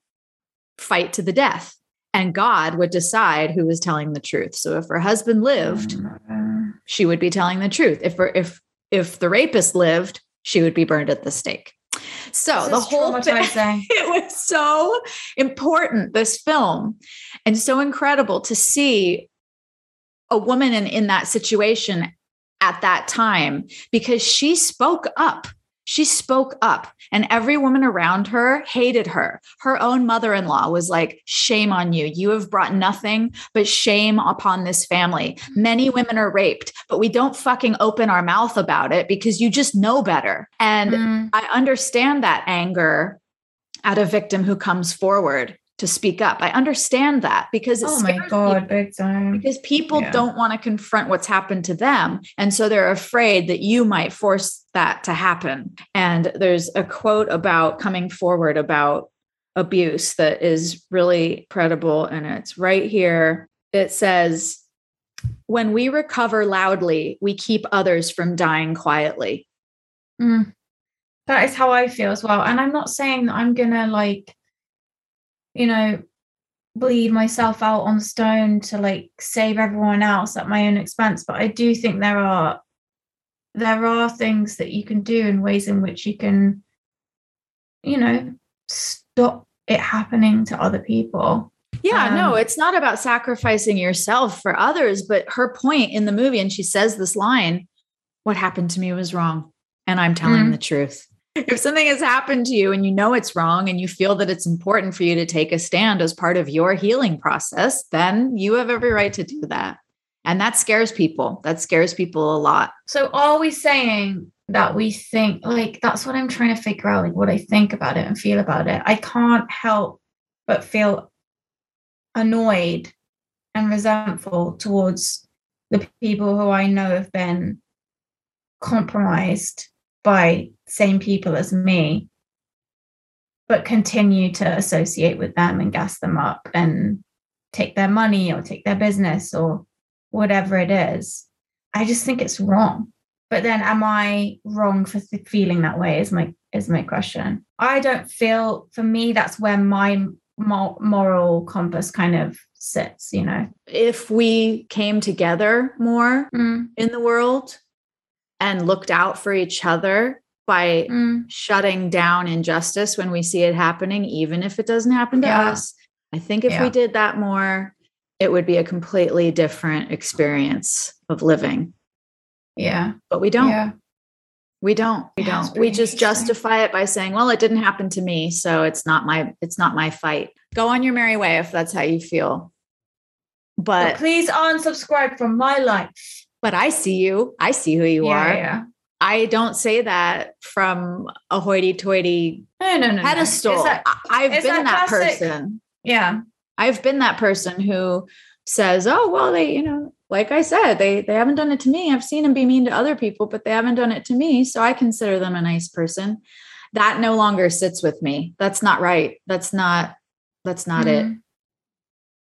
fight to the death. And God would decide who was telling the truth. So if her husband lived, She would be telling the truth. If if if the rapist lived, she would be burned at the stake. So the whole thing, it was so important this film and so incredible to see a woman in, in that situation at that time because she spoke up she spoke up and every woman around her hated her her own mother-in-law was like shame on you you have brought nothing but shame upon this family many women are raped but we don't fucking open our mouth about it because you just know better and Mm. I understand that anger at a victim who comes forward to speak up. I understand that because Oh my god, big time. because people Yeah. don't want to confront what's happened to them. And so they're afraid that you might force that to happen. And there's a quote about coming forward about abuse that is really credible. And it's right here. It says, when we recover loudly, we keep others from dying quietly. Mm. That is how I feel as well. And I'm not saying that I'm gonna like, you know, bleed myself out on stone to like save everyone else at my own expense. But I do think there are there are things that you can do in ways in which you can, you know, stop it happening to other people. Yeah, no, Um, it's not about sacrificing yourself for others, but her point in the movie, and she says this line what happened to me was wrong, and I'm telling Mm. the truth. If something has happened to you and you know it's wrong and you feel that it's important for you to take a stand as part of your healing process, then you have every right to do that. And that scares people. That scares people a lot. So always saying that we think like that's what I'm trying to figure out, like what I think about it and feel about it? I can't help but feel annoyed and resentful towards the people who I know have been compromised by same people as me, but continue to associate with them and gas them up and take their money or take their business or whatever it is. I just think it's wrong. But then, am I wrong for th- feeling that way? Is my is my question. I don't feel. For me, that's where my mo- moral compass kind of sits. You know. If we came together more Mm, in the world and looked out for each other by mm, shutting down injustice when we see it happening, even if it doesn't happen to Yeah. us. I think if Yeah. we did that more, it would be a completely different experience of living. yeah. But we don't. Yeah. We don't. We Yeah, don't. We just justify it by saying, "Well, it didn't happen to me, so it's not my it's not my fight." Go on your merry way if that's how you feel. But But please unsubscribe from my life. but I see you. I see who you yeah, are. yeah. I don't say that from a hoity-toity No, no, no. no. pedestal. It's that- I've been that that classic- person. yeah. I've been that person who says, "Oh, well, they, you know, like I said, they they haven't done it to me. I've seen them be mean to other people, but they haven't done it to me, so I consider them a nice person." That no longer sits with me. That's not right. That's not that's not it. Mm.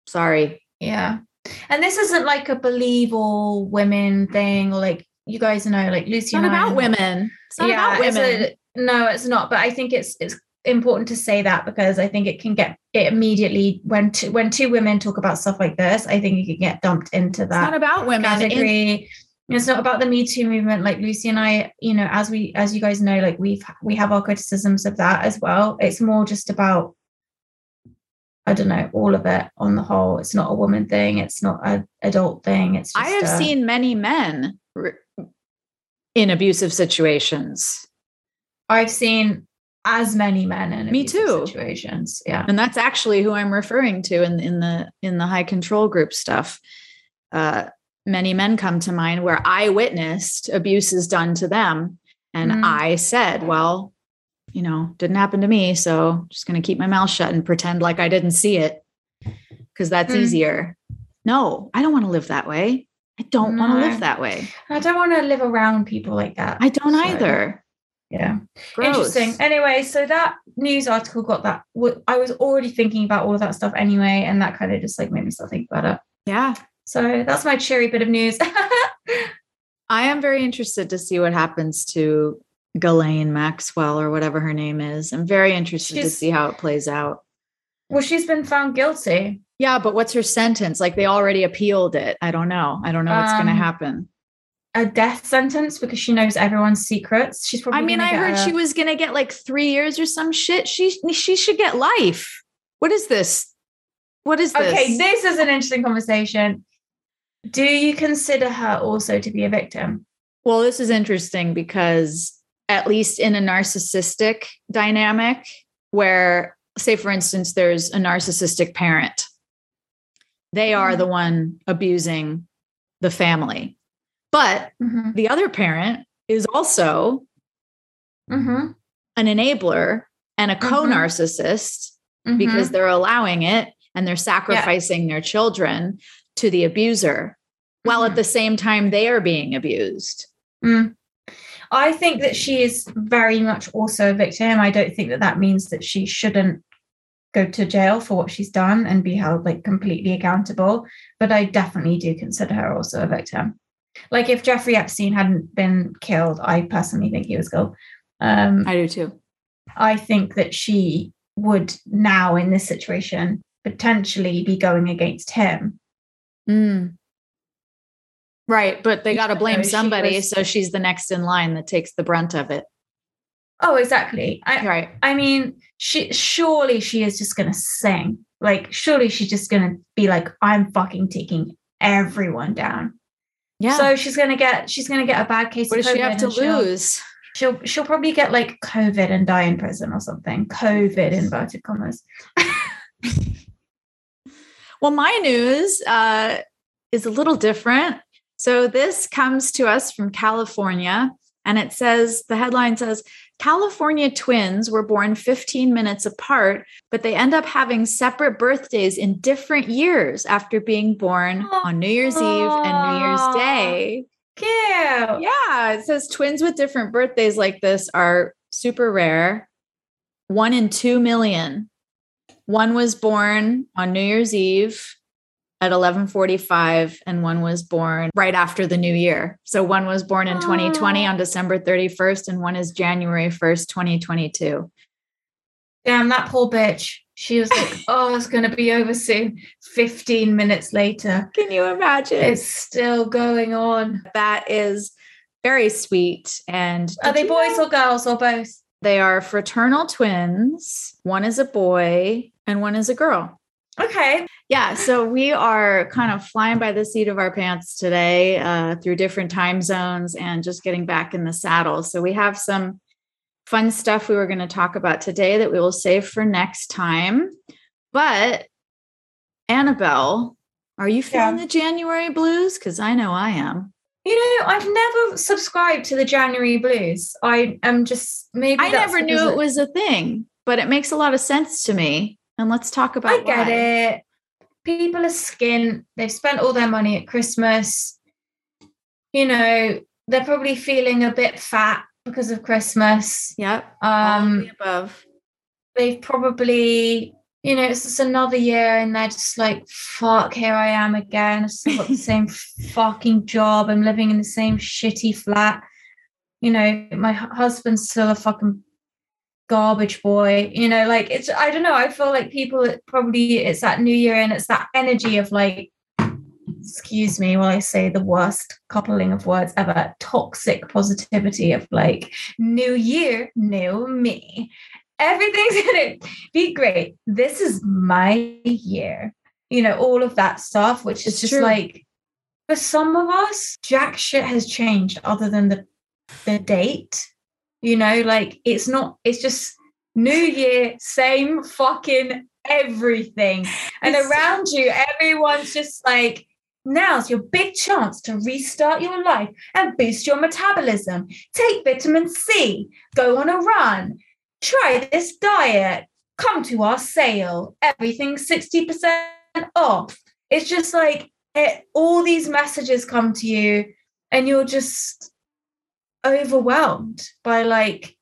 Sorry. Yeah. And this isn't like a believe all women thing or like you guys know, like Lucy It's not I about and- women. It's not about it's women. a- no, it's not. But I think it's it's important to say that because I think it can get it immediately when two, when two women talk about stuff like this, I think you can get dumped into that. it's not about women. Category. it's not about the Me Too movement. Like Lucy and I, you know, as we as you guys know, like we've we have our criticisms of that as well. It's more just about I don't know, all of it on the whole. It's not a woman thing. It's not an adult thing. It's I have a- seen many men in abusive situations. I've seen as many men in Me too. situations. Yeah. and that's actually who i'm referring to in, in the in the high control group stuff uh, many men come to mind where i witnessed abuses done to them and Mm. i said well you know didn't happen to me so just going to keep my mouth shut and pretend like i didn't see it because that's Mm. easier no i don't want to live that way i don't want to live that way I don't want to live around people like that. i don't So, either Yeah. Gross. Interesting. Anyway, so that news article got that. i was already thinking about all of that stuff anyway, and that kind of just like made me start thinking about it. yeah So that's my cheery bit of news. I am very interested to see what happens to Ghislaine Maxwell or whatever her name is. I'm very interested to see how it plays out. well, she's been found guilty. Yeah, but what's her sentence? Like they already appealed it. I don't know. I don't know what's going to Um, happen. A death sentence because she knows everyone's secrets. She's probably. I mean, I heard a- she was going to get like 3 years or some shit. She she should get life. What is this? What is this? Okay, this is an interesting conversation. Do you consider her also to be a victim? Well, this is interesting because at least in a narcissistic dynamic, where, say, for instance, there's a narcissistic parent, they are Mhm. the one abusing the family. But Mm-hmm. the other parent is also Mm-hmm. an enabler and a co narcissist because they're allowing it and they're sacrificing their children to the abuser while at Mhm. the same time they are being abused. Mm. I think that she is very much also a victim. I don't think that that means that she shouldn't go to jail for what she's done and be held like completely accountable. But I definitely do consider her also a victim. Like if Jeffrey Epstein hadn't been killed, I personally think he was killed. Um, I do too. I think that she would now in this situation potentially be going against him. Mm. Right, but they got to blame though she somebody, was- so she's the next in line that takes the brunt of it. Oh, exactly. I, Right. I mean, she surely she is just gonna sing. Like, surely she's just gonna be like, I'm fucking taking everyone down. Yeah. So she's gonna get she's gonna get a bad case what of does she have to and she'll- lose? She'll she'll probably get like COVID and die in prison or something. COVID inverted commas. Well, my news uh, is a little different. So this comes to us from California, and it says the headline says California twins were born 15 minutes apart, but they end up having separate birthdays in different years after being born on New Year's Eve and New Year's Day. Cute. Yeah, it says twins with different birthdays like this are super rare. One in two million. One was born on New Year's Eve at 11:45 and one was born right after the new year. So one was born in 2020 on December 31st and one is January 1st, 2022. Damn, that poor bitch. She was like, oh, it's gonna be over soon. 15 minutes later. Can you imagine? It's still going on. that is very sweet and Are they boys know- or girls or both? They are fraternal twins. One is a boy and one is a girl. Okay. Yeah, so we are kind of flying by the seat of our pants today uh, through different time zones and just getting back in the saddle. So we have some fun stuff we were going to talk about today that we will save for next time. But Annabelle, are you feeling Yeah. the January blues? Because I know I am. You know, I've never subscribed to the January blues. I am just maybe I never knew it was a thing, but it makes a lot of sense to me. And let's talk about I get why. it. People are skint. They've spent all their money at Christmas. You know, they're probably feeling a bit fat because of Christmas. Yep. Um, the above. they've probably, you know, it's just another year and they're just like, fuck, here I am again. I've still got the same fucking job. I'm living in the same shitty flat. You know, my husband's still a fucking garbage boy. You know, like it's, I don't know. I feel like people it probably, it's that new year and it's that energy of like, excuse me while I say the worst coupling of words ever toxic positivity of like, new year, new me everything's gonna be great. This is my year. You know, all of that stuff, which is just true. like for some of us, jack shit has changed other than the the date. You know, like it's not, it's just new year, same fucking everything. And It's- around you, everyone's just like, now's your big chance to restart your life and boost your metabolism. Take vitamin C, go on a run, try this diet, come to our sale, everything's 60% off. It's just like it, all these messages come to you, and you're just overwhelmed by like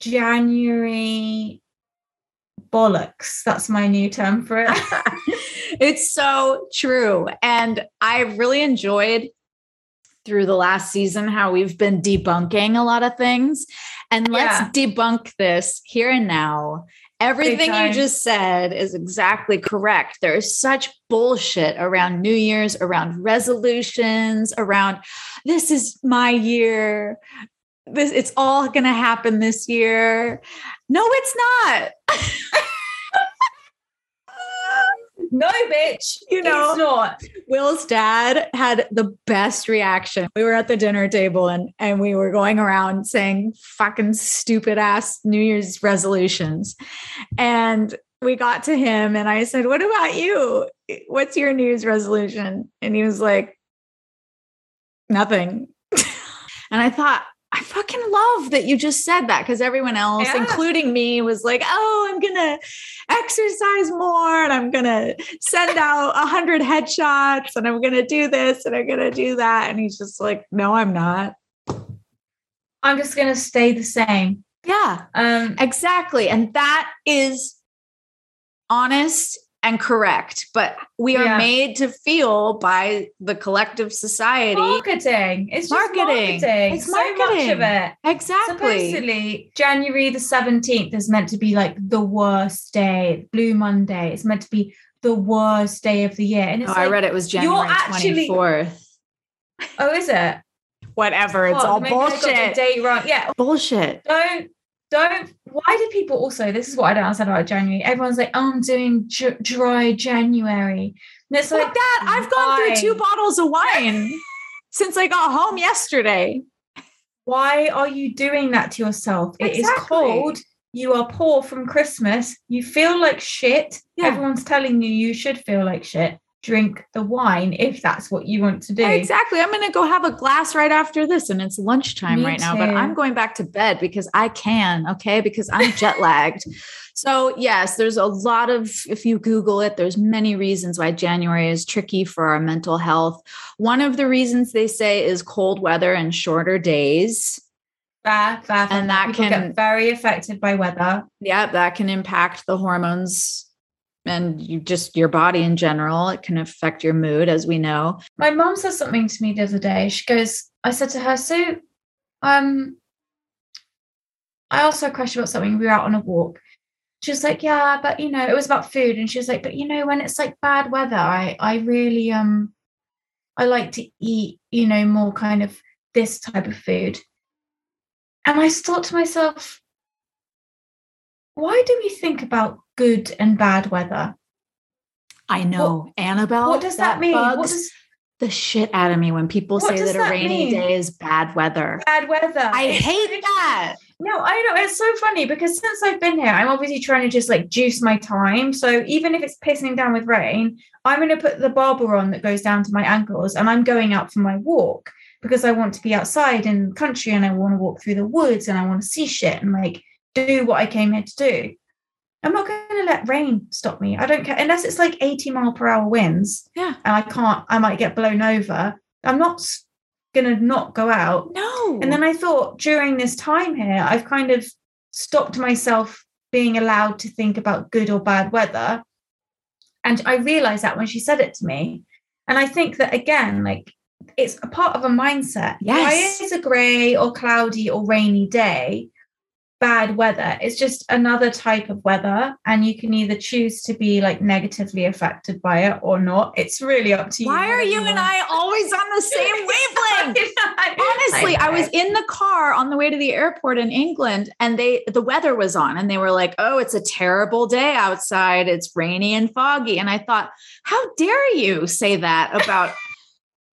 January bollocks. That's my new term for it. it's so true. And I've really enjoyed through the last season how we've been debunking a lot of things. And let's Yeah. debunk this here and now. Everything you just said is exactly correct. There's such bullshit around New Year's, around resolutions, around this is my year. This it's all going to happen this year. No, it's not. no, bitch. You know. it's not. Will's dad had the best reaction. We were at the dinner table and and we were going around saying fucking stupid ass New Year's resolutions. And we got to him and I said, "What about you? What's your New Year's resolution?" And he was like, "Nothing." and I thought I fucking love that you just said that because everyone else, Yeah. including me, was like, oh, I'm going to exercise more and I'm going to send out a hundred headshots and I'm going to do this and I'm going to do that. And he's just like, no, I'm not. I'm just gonna stay the same. Yeah, Um, exactly. And that is honest and correct. But we are Yeah. made to feel by the collective society. marketing. It's just Marketing. marketing. It's so much marketing. of it. Exactly. Supposedly, January the 17th is meant to be like the worst day, Blue Monday. It's meant to be the worst day of the year. And it's Oh, like, I read it was you're January actually- 24th. oh, is it? Whatever. It's Oh, all maybe I got the bullshit. date wrong. Yeah. Bullshit. Don't, don't. Why do people also, this is what I don't understand about January. Everyone's like, oh, I'm doing j- dry January. And it's Like like, that. I've gone why? through two bottles of wine since I got home yesterday. why are you doing that to yourself? It is cold. You are poor from Christmas. You feel like shit. Yeah. Everyone's telling you you should feel like shit. Drink the wine if that's what you want to do. Exactly. I'm going to go have a glass right after this, and it's lunchtime Me right now, but. I'm going back to bed because I can. Okay. Because I'm jet lagged. So, yes, there's a lot of, if you Google it, there's many reasons why January is tricky for our mental health. One of the reasons they say is cold weather and shorter days. Fair, fair, fair. And that People can- get very affected by weather. Yeah, that can impact the hormones and you just your body in general. It can affect your mood, as we know. My mom said something to me the other day. She goes, I said to her, so um I asked her a question about something. We were out on a walk. She was like, Yeah, but you know, it was about food. And she was like, But you know, when it's like bad weather, I I really um I like to eat, you know, more kind of this type of food. And I thought to myself, why do we think about good and bad weather? I know, Annabelle. what does that, mean? What does the shit out of me when people say does that a rainy mean? day is bad weather. bad weather? I hate that. No, I know it's so funny because since I've been here, I'm obviously trying to just like juice my time. So even if it's pissing down with rain, I'm going to put the Barbour on that goes down to my ankles, and I'm going out for my walk because I want to be outside in the country and I want to walk through the woods and I want to see shit and like do what I came here to do. I'm not going to let rain stop me. I don't care unless it's like 80 mile per hour winds Yeah. and I can't. I might get blown over. I'm not going to not go out. No. And then I thought during this time here, I've kind of stopped myself being allowed to think about good or bad weather. And I realized that when she said it to me. And I think that again, like it's a part of a mindset. Why Yes. is a grey or cloudy or rainy day bad weather. It's just another type of weather, and you can either choose to be like negatively affected by it or not. It's really up to you. Why are you and I always on the same wavelength? Honestly, I, I was in the car on the way to the airport in England and they the weather was on and they were like, "Oh, it's a terrible day outside. It's rainy and foggy." And I thought, "How dare you say that about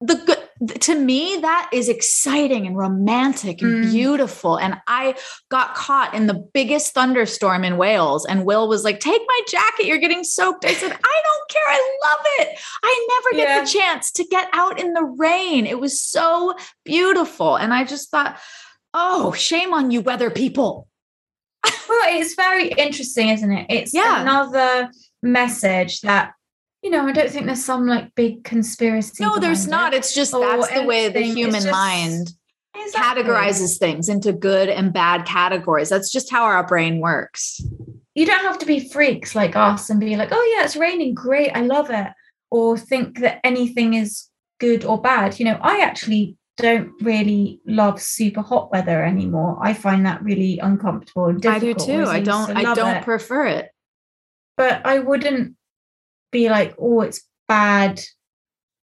the good to me that is exciting and romantic and mm. beautiful. And i got caught in the biggest thunderstorm in wales and will was like take my jacket you're getting soaked. I said i don't care i love it. I never get yeah. the chance to get out in the rain. It was so beautiful. And i just thought oh shame on you weather people. Well it's very interesting isn't it? It's yeah. another message that you know, I don't think there's some like big conspiracy. No, there's not. It. It's just that's the way the human just, mind exactly. categorizes things into good and bad categories. That's just how our brain works. You don't have to be freaks like us and be like, oh, yeah, it's raining. Great. I love it. Or think that anything is good or bad. You know, I actually don't really love super hot weather anymore. I find that really uncomfortable and difficult. I do too. I don't I don't it. prefer it. But I wouldn't be like, oh, it's bad,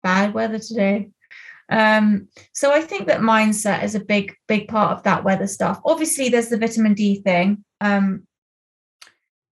bad weather today. Um, so I think that mindset is a big, big part of that weather stuff. Obviously, there's the vitamin D thing. Um,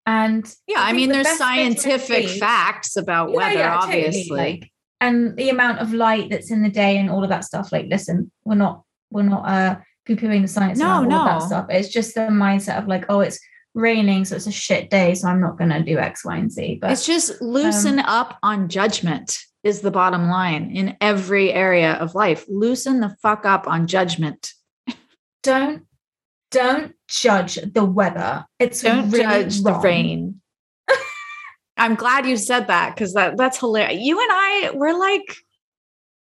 and yeah, I, I mean, the there's scientific facts about yeah, weather, yeah, obviously. Totally. Like, and the amount of light that's in the day and all of that stuff. Like, listen, we're not, we're not uh poo-pooing the science no, all no. of that stuff. It's just the mindset of like, oh, it's raining, so it's a shit day, so I'm not going to do X, Y, and Z. But it's just loosen um, up on judgment is the bottom line in every area of life. Loosen the fuck up on judgment. Don't don't judge the weather. It's don't really judge wrong. the rain. I'm glad you said that because that that's hilarious. You and I, we're like,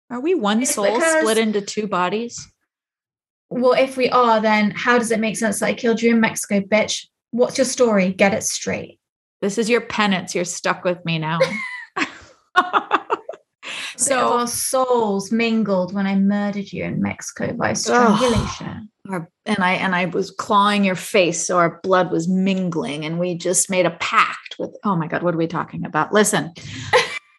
are we one it's soul split into two bodies? Well, if we are, then how does it make sense that I killed you in Mexico, bitch? What's your story? Get it straight. This is your penance. You're stuck with me now. so our souls mingled when I murdered you in Mexico by strangulation. Oh, and I and I was clawing your face, so our blood was mingling, and we just made a pact with. Oh my God, what are we talking about? Listen.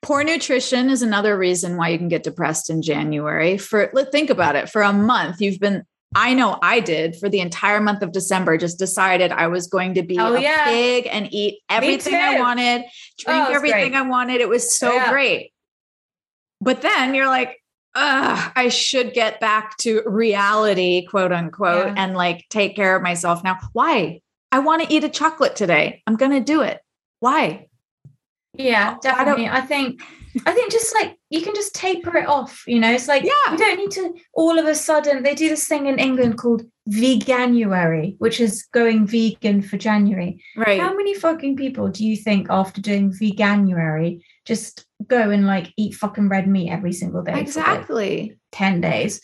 Poor nutrition is another reason why you can get depressed in January. For think about it, for a month you've been I know I did for the entire month of December, just decided I was going to be oh, a yeah. pig and eat everything I wanted, drink oh, everything great. I wanted. It was so yeah. great. But then you're like, Ugh, I should get back to reality, quote unquote, yeah. and like take care of myself now. Why? I want to eat a chocolate today. I'm going to do it. Why? Yeah, definitely. I, I think I think just like you can just taper it off, you know. It's like yeah. you don't need to all of a sudden they do this thing in England called veganuary, which is going vegan for January. Right. How many fucking people do you think after doing veganuary just go and like eat fucking red meat every single day? Exactly. Like 10 days.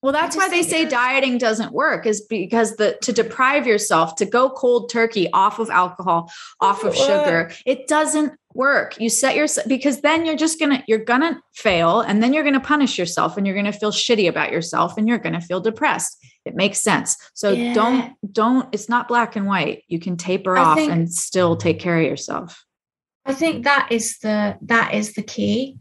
Well, that's why they say dieting doesn't work is because the to deprive yourself to go cold turkey off of alcohol, off of sugar, it doesn't work. You set yourself because then you're just gonna you're gonna fail and then you're gonna punish yourself and you're gonna feel shitty about yourself and you're gonna feel depressed. It makes sense. So yeah. don't don't it's not black and white. You can taper I off think, and still take care of yourself. I think that is the that is the key.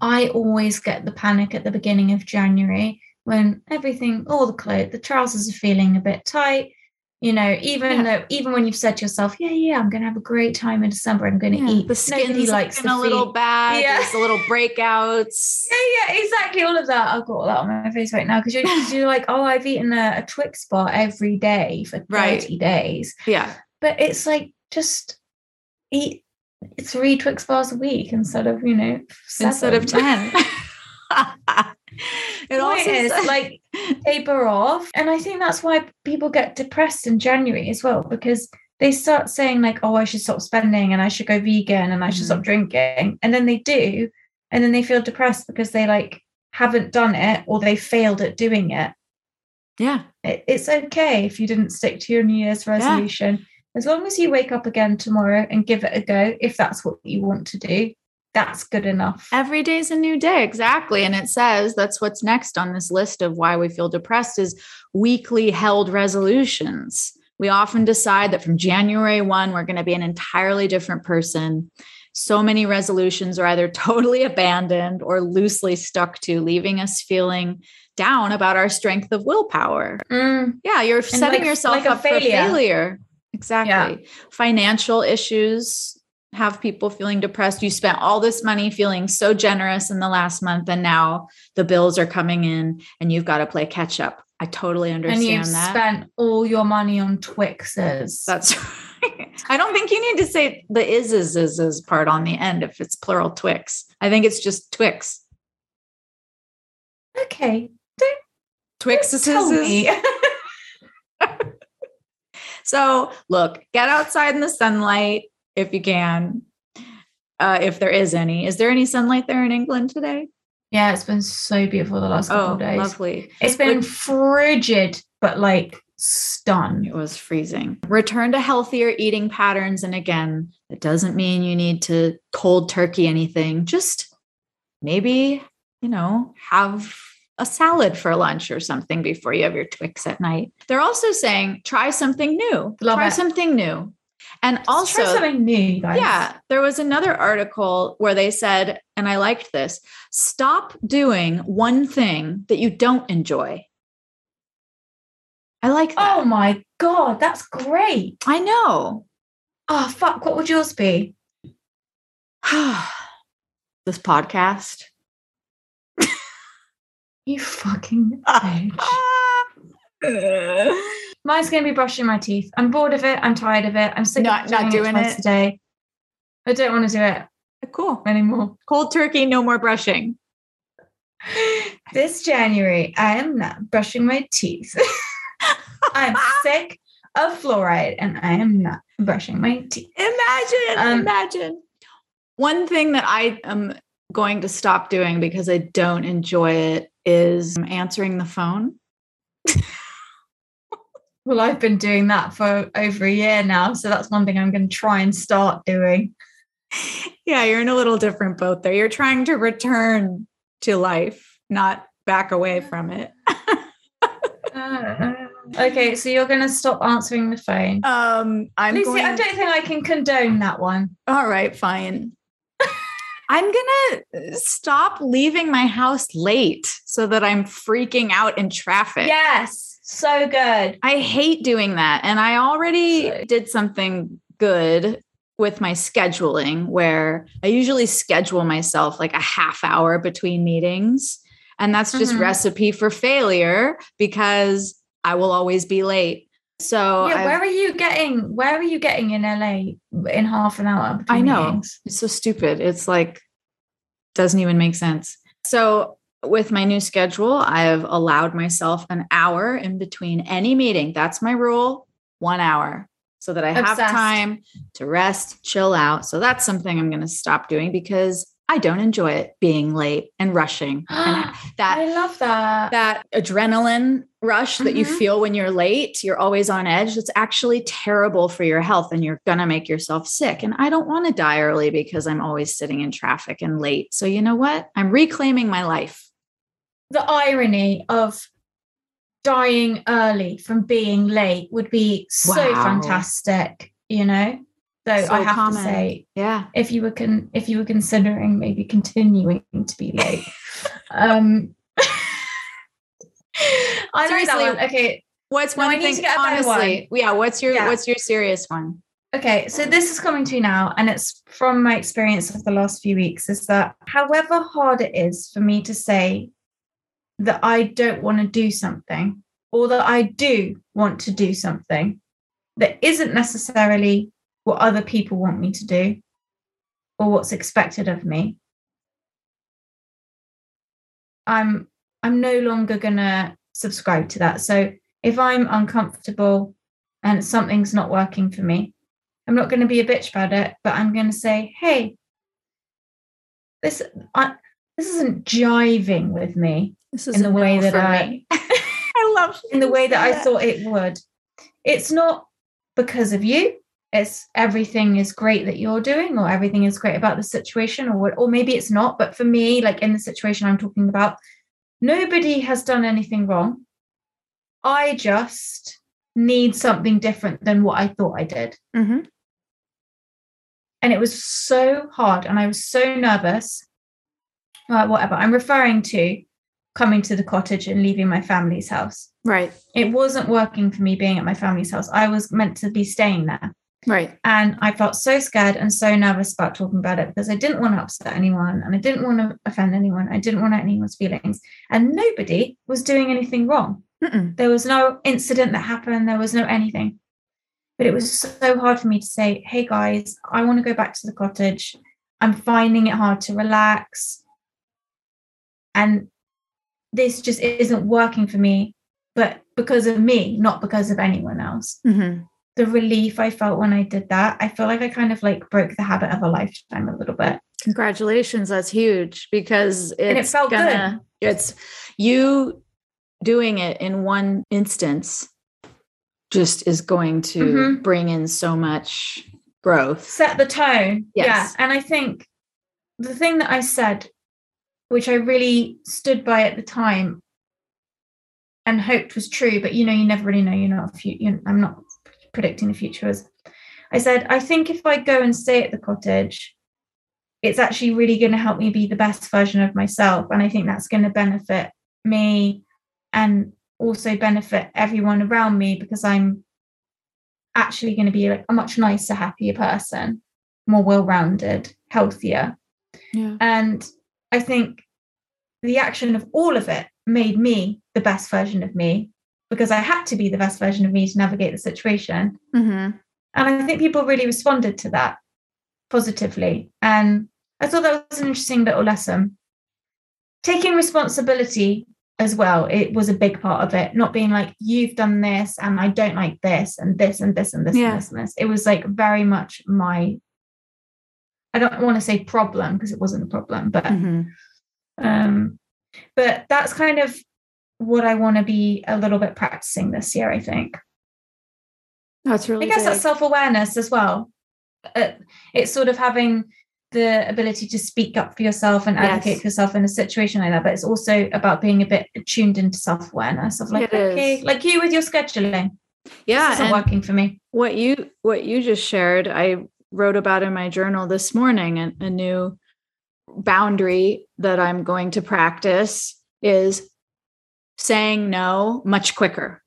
I always get the panic at the beginning of January when everything, all the clothes, the trousers are feeling a bit tight. You know, even yeah. though, even when you've said to yourself, "Yeah, yeah, I'm going to have a great time in December. I'm going to yeah. eat." The skin's likes a little bad. Yeah, a little breakouts. Yeah, yeah, exactly. All of that. I've got all that on my face right now because you're, you're like, "Oh, I've eaten a, a Twix bar every day for thirty right. days." Yeah, but it's like just eat three Twix bars a week instead of you know seven. instead of ten. it also is like taper off? And i think that's why people get depressed in january as well because they start saying like oh i should stop spending and i should go vegan and i should mm-hmm. stop drinking. And then they do and then they feel depressed because they like haven't done it or they failed at doing it. Yeah. It, it's okay if you didn't stick to your new year's resolution. Yeah. as long as you wake up again tomorrow and give it a go if that's what you want to do that's good enough. Every day's a new day. Exactly. And it says that's what's next on this list of why we feel depressed is weakly held resolutions. We often decide that from January 1, we're going to be an entirely different person. So many resolutions are either totally abandoned or loosely stuck to, leaving us feeling down about our strength of willpower. Mm, Yeah, you're setting like- yourself like up for failure. failure. Exactly. Financial issues have people feeling depressed. You spent all this money feeling so generous in the last month, and now the bills are coming in and you've got to play catch up. I totally understand and you've that. spent all your money on Twixes. That's right. I don't think you need to say the is is is is part on the end if it's plural Twix. I think it's just Twix. okay. Twix is So, look, get outside in the sunlight if you can, uh, if there is any. Is there any sunlight there in England today? yeah, it's been so beautiful the last couple Oh, of days. lovely. It's been frigid, but like stunned. It was freezing. Return to healthier eating patterns. And again, it doesn't mean you need to cold turkey anything. Just maybe, you know, have a salad for lunch or something before you have your Twix at night. They're also saying try something new. Love try it. something new. And Let's also, something new, guys. Yeah, there was another article where they said, and I liked this stop doing one thing that you don't enjoy. I like that. Oh my god, that's great. I know. Oh fuck, what would yours be? this podcast. You fucking bitch. Mine's gonna be brushing my teeth. I'm bored of it. I'm tired of it. I'm sick Not- of not doing, doing it twice it? a day. I don't want to do it cool. anymore. Cold turkey, no more brushing. This January, I am not brushing my teeth. I'm sick of fluoride and I am not brushing my teeth. Imagine, Um, imagine. One thing that I am going to stop doing because I don't enjoy it is answering the phone. Well, I've been doing that for over a year now. So that's one thing I'm going to try and start doing. Yeah, you're in a little different boat there. You're trying to return to life, not back away from it. Uh, okay, so you're going to stop answering the phone. Um, I'm Lucy, going. I don't think I can condone that one. All right, fine. I'm gonna stop leaving my house late so that I'm freaking out in traffic. Yes, so good. I hate doing that. And I already Sorry. did something good with my scheduling where I usually schedule myself like a half hour between meetings. And that's just Mhm. recipe for failure because I will always be late. So yeah, I've- where are you getting? Where are you getting in LA in half an hour? I know. meetings? It's so stupid. It's like doesn't even make sense. So with my new schedule, I have allowed myself an hour in between any meeting. That's my rule, 1 hour. So that I have time to rest, chill out. So that's something I'm going to stop doing because I don't enjoy it being late and rushing. and that I love that. that adrenaline rush that you Mhm. feel when you're late, you're always on edge. It's actually terrible for your health and you're going to make yourself sick. And I don't want to die early because I'm always sitting in traffic and late. So, you know what? I'm reclaiming my life. The irony of dying early from being late would be so Wow. fantastic, you know. Though So I have common. to say, Yeah. if you were con- if you were considering maybe continuing to be late, um, I like that Seriously, one. Okay, What's No, one need thing? to get a better honestly, yeah. What's your Yeah. What's your serious one? Okay, so this is coming to you now, and it's from my experience of the last few weeks is that however hard it is for me to say that I don't want to do something, or that I do want to do something that isn't necessarily what other people want me to do or what's expected of me, I'm I'm no longer gonna subscribe to that. So if I'm uncomfortable and something's not working for me, I'm not going to be a bitch about it, but I'm going to say, "Hey, this I, this isn't jiving with me This is in the way that I. I love in the way that I thought it would. It's not because of you. It's everything is great that you're doing, or everything is great about the situation, or what- or maybe it's not. But for me, like in the situation I'm talking about, nobody has done anything wrong. I just need something different than what I thought I did. Mm-hmm. And it was so hard and I was so nervous. Uh, whatever. I'm referring to coming to the cottage and leaving my family's house. Right. It wasn't working for me being at my family's house. I was meant to be staying there. Right. And I felt so scared and so nervous about talking about it because I didn't want to upset anyone and I didn't want to offend anyone. I didn't want anyone's feelings. And nobody was doing anything wrong. Mm-mm. There was no incident that happened, there was no anything. But it was so hard for me to say, hey guys, I want to go back to the cottage. I'm finding it hard to relax. And this just isn't working for me, but because of me, not because of anyone else Mm-hmm. the relief I felt when I did that, I feel like I kind of like broke the habit of a lifetime a little bit. Congratulations. That's huge because it's And it felt gonna, it's you doing it in one instance just is going to Mhm. bring in so much growth. Set the tone. Yes. Yeah. And I think the thing that I said, which I really stood by at the time and hoped was true, but you know, you never really know. You're not a few, you I'm not predicting the future as I said, I think if I go and stay at the cottage, it's actually really going to help me be the best version of myself. And I think that's going to benefit me and also benefit everyone around me because I'm actually going to be like a much nicer, happier person, more well-rounded, healthier. Yeah. And I think the action of all of it made me the best version of me because I had to be the best version of me to navigate the situation. Mm-hmm. And I think people really responded to that positively. And I thought that was an interesting little lesson. Taking responsibility as well, it was a big part of it. Not being like, you've done this and I don't like this and this and this and this Yeah. and this and this. It was like very much my, I don't want to say problem because it wasn't a problem, but Mm-hmm. um, but that's kind of what I want to be a little bit practicing this year, I think. That's really I guess that's self awareness as well. Uh, it's sort of having the ability to speak up for yourself and advocate Yes. for yourself in a situation like that. But it's also about being a bit tuned into self awareness of like, It is. okay, like you with your scheduling. yeah. this isn't working for me. what you what you just shared i wrote about in my journal this morning a, a new boundary that i'm going to practice is saying no much quicker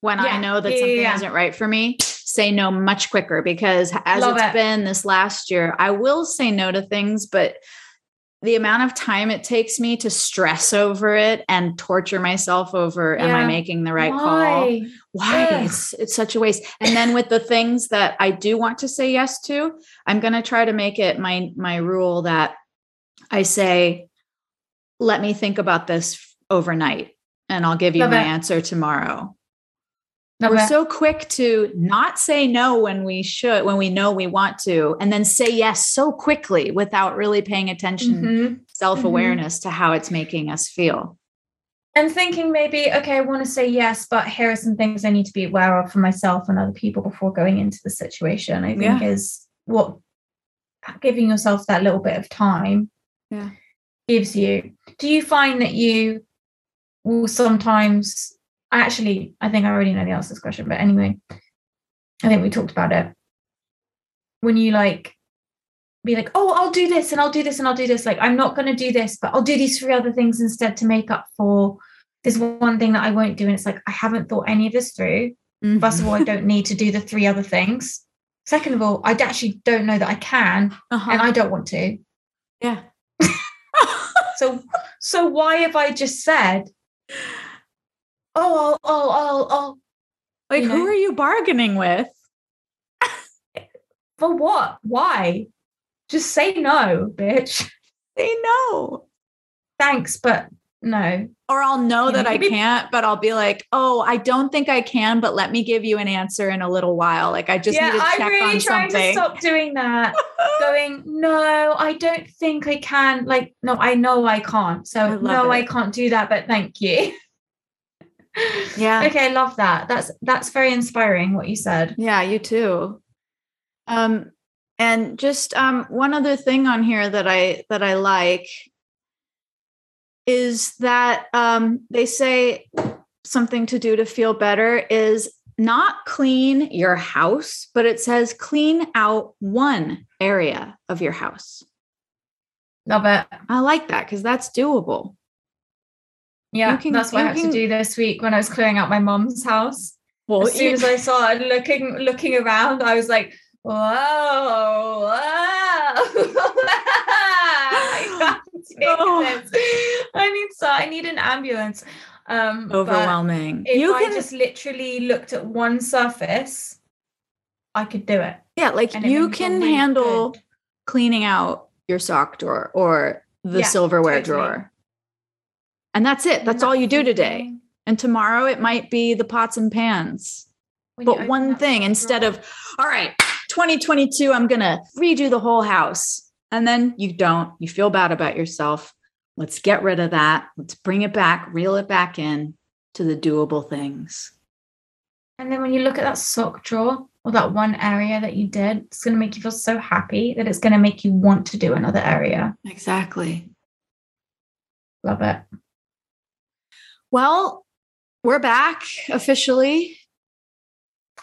when i know that Yeah, yeah, something yeah. isn't right for me say no much quicker because as Love it's it. been this last year i will say no to things but the amount of time it takes me to stress over it and torture myself over am i making the right call? Why? why? It's it's such a waste. And then with the things that i do want to say yes to i'm going to try to make it my my rule that i say let me think about this overnight and i'll give you Love my it. answer tomorrow Love we're so quick to not say no when we should when we know we want to and then say yes so quickly without really paying attention Mhm. self-awareness to how it's making us feel and thinking maybe okay i want to say yes but here are some things i need to be aware of for myself and other people before going into the situation i think Yeah. is what giving yourself that little bit of time Yeah. gives you do you find that you will sometimes actually i think i already know the answer to this question but anyway i think we talked about it when you like be like, oh, I'll do this and I'll do this and I'll do this. Like, I'm not going to do this, but I'll do these three other things instead to make up for this one thing that I won't do. And it's like, I haven't thought any of this through. First of all, I don't need to do the three other things. Second of all, I actually don't know that I can uh-huh. and I don't want to. yeah So, so why have I just said, oh, oh, oh, I'll, I'll, I'll, like you who are you bargaining with for what? Why? Just say no, bitch. say no Thanks, but no. or I'll know You that know, I can't, but I'll be like, oh, I don't think I can, but let me give you an answer in a little while. Like I just yeah, need to check I'm really on trying something. to stop doing that. going, no, I don't think I can. Like, no, I know I can't. So love no, I can't do that, but thank you. yeah. okay, I love that. That's that's very inspiring what you said. Yeah, you too. Um, and just um, one other thing on here that I that I like is that um, they say something to do to feel better is not clean your house, but it says clean out one area of your house. Love it. I like that because that's doable. Yeah, can- that's what I had can- to do this week when I was clearing out my mom's house. Well, as soon as I started looking looking around, I was like, whoa, whoa. I can't take Oh. this. I need so I need an ambulance. Um overwhelming. If You I can just literally looked at one surface, I could do it. Yeah, like And you made me feel can handle good. cleaning out your sock drawer or the Yeah, silverware totally. drawer. And that's it. That's all you do today. And tomorrow it might be the pots and pans. When But one thing instead of, all right, 2022, I'm going to redo the whole house. And then you don't, you feel bad about yourself. Let's get rid of that. Let's bring it back, reel it back in to the doable things. And then when you look at that sock drawer or that one area that you did, it's going to make you feel so happy that it's going to make you want to do another area. Exactly. Love it. Well, we're back officially.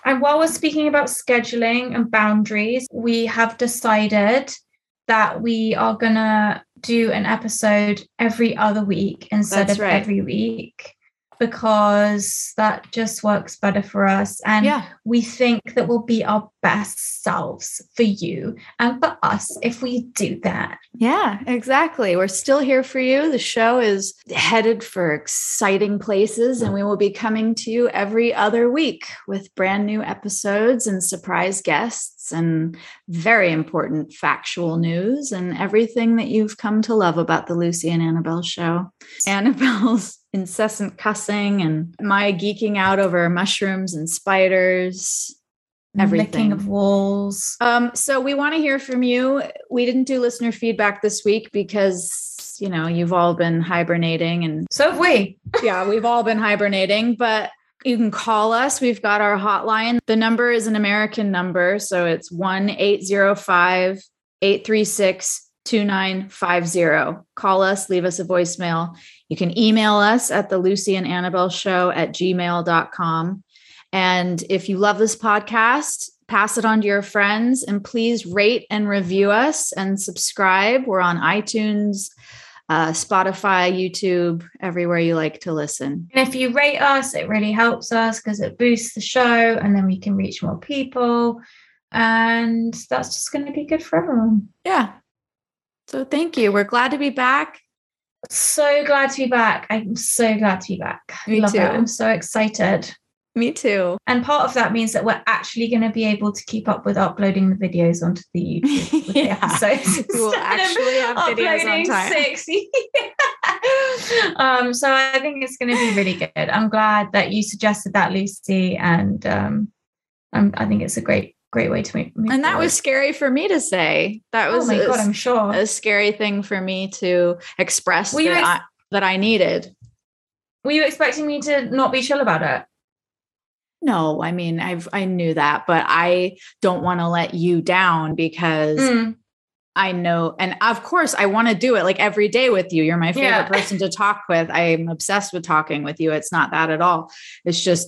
And while we're speaking about scheduling and boundaries, we have decided that we are going to do an episode every other week instead That's of right. every week because that just works better for us. And yeah. we think that we'll be our best selves for you and for us if we do that. Yeah, exactly. We're still here for you. The show is headed for exciting places, and we will be coming to you every other week with brand new episodes and surprise guests and very important factual news and everything that you've come to love about the Lucy and Annabelle show. Annabelle's incessant cussing and my geeking out over mushrooms and spiders. Everything. Licking of walls. Um, so we want to hear from you. We didn't do listener feedback this week because you know you've all been hibernating and So have we. yeah, we've all been hibernating, but you can call us. We've got our hotline. The number is an American number, so it's 1-805 836 2950. Call us, leave us a voicemail. You can email us at the Lucy and Annabelle show at gmail.com. And if you love this podcast, pass it on to your friends and please rate and review us and subscribe. We're on iTunes, uh, Spotify, YouTube, everywhere you like to listen. And if you rate us, it really helps us because it boosts the show and then we can reach more people. And that's just going to be good for everyone. Yeah. So thank you. We're glad to be back. So glad to be back. I'm so glad to be back. Me Love too. it. I'm so excited. Me too. And part of that means that we're actually going to be able to keep up with uploading the videos onto the YouTube Yeah. episodes. We will actually have videos on time. Six. um, so I think it's going to be really good. I'm glad that you suggested that, Lucy, and um, I'm, I think it's a great, great way to make. move And that was scary for me to say. That was oh was my a, god, I'm sure. a scary thing for me to express that, ex- I, that I needed. Were you expecting me to not be chill about it? No, I mean, I've I knew that, but I don't want to let you down because Mm. I know, and of course, I want to do it like every day with you. You're my favorite Yeah. person to talk with. I'm obsessed with talking with you. It's not that at all. It's just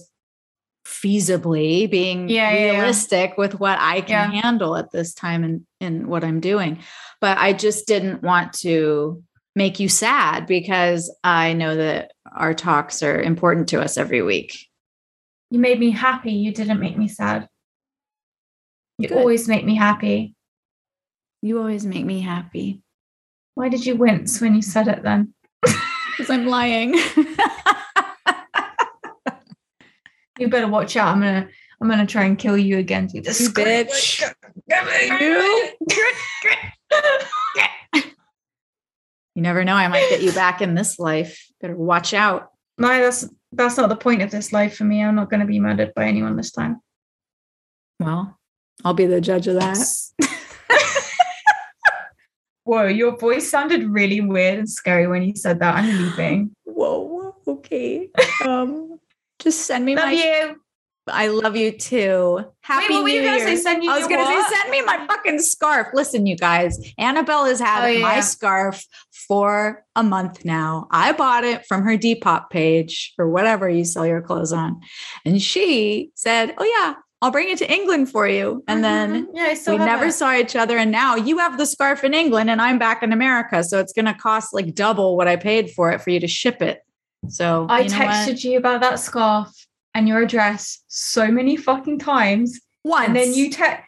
feasibly being Yeah, yeah, yeah. realistic with what I can Yeah. handle at this time and in what I'm doing. But I just didn't want to make you sad because I know that our talks are important to us every week. You made me happy. You didn't make me sad. You Good. always make me happy. You always make me happy Why did you wince when you said it then? because I'm lying. You better watch out. I'm gonna I'm gonna try and kill you again through You bitch. You. You never know. I might get you back in this life. Better watch out. No, that's that's not the point of this life for me. I'm not gonna be murdered by anyone this time. Well, I'll be the judge of that. Whoa, your voice sounded really weird and scary when you said that. I'm leaving. Whoa. Okay. Um, just send me Love my you. I love you too. Happy Wait, what were you Year. say? Send you I was gonna say, send me my fucking scarf. Listen, you guys, Annabelle has had Oh, yeah. my scarf for a month now. I bought it from her Depop page or whatever you sell your clothes on, and she said, "Oh yeah, I'll bring it to England for you." And then Mhm. yeah, we never it. saw each other, and now you have the scarf in England, and I'm back in America, so it's gonna cost like double what I paid for it for you to ship it. So I you know what? texted you about that scarf and your address so many fucking times, once, and then you text.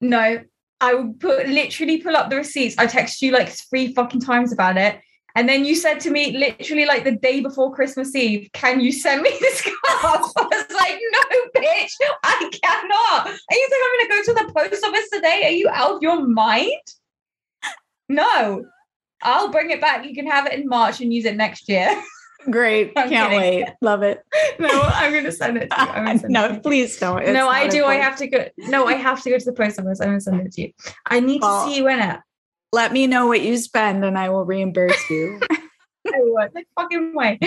No, I would put literally pull up the receipts. I texted you like three fucking times about it. And then you said to me, literally like the day before Christmas Eve, can you send me the scarf? I was like, no, bitch, I cannot. Are you think I'm gonna go to the post office today? Are you out of your mind? No. I'll bring it back. You can have it in March and use it next year. great, I'm can't kidding. wait, love it. no, I'm gonna send it to you. I'm send it to no, you. please don't. It's no, I do. I have to go. No, I have to go to the post office. I'm gonna send it to you. I need Well- to see you in it. Let me know what you spend, and I will reimburse you. I would. Like fucking way.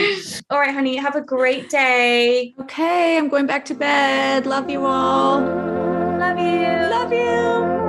All right, honey. Have a great day. okay, I'm going back to bed. Love you all. Love you. Love you.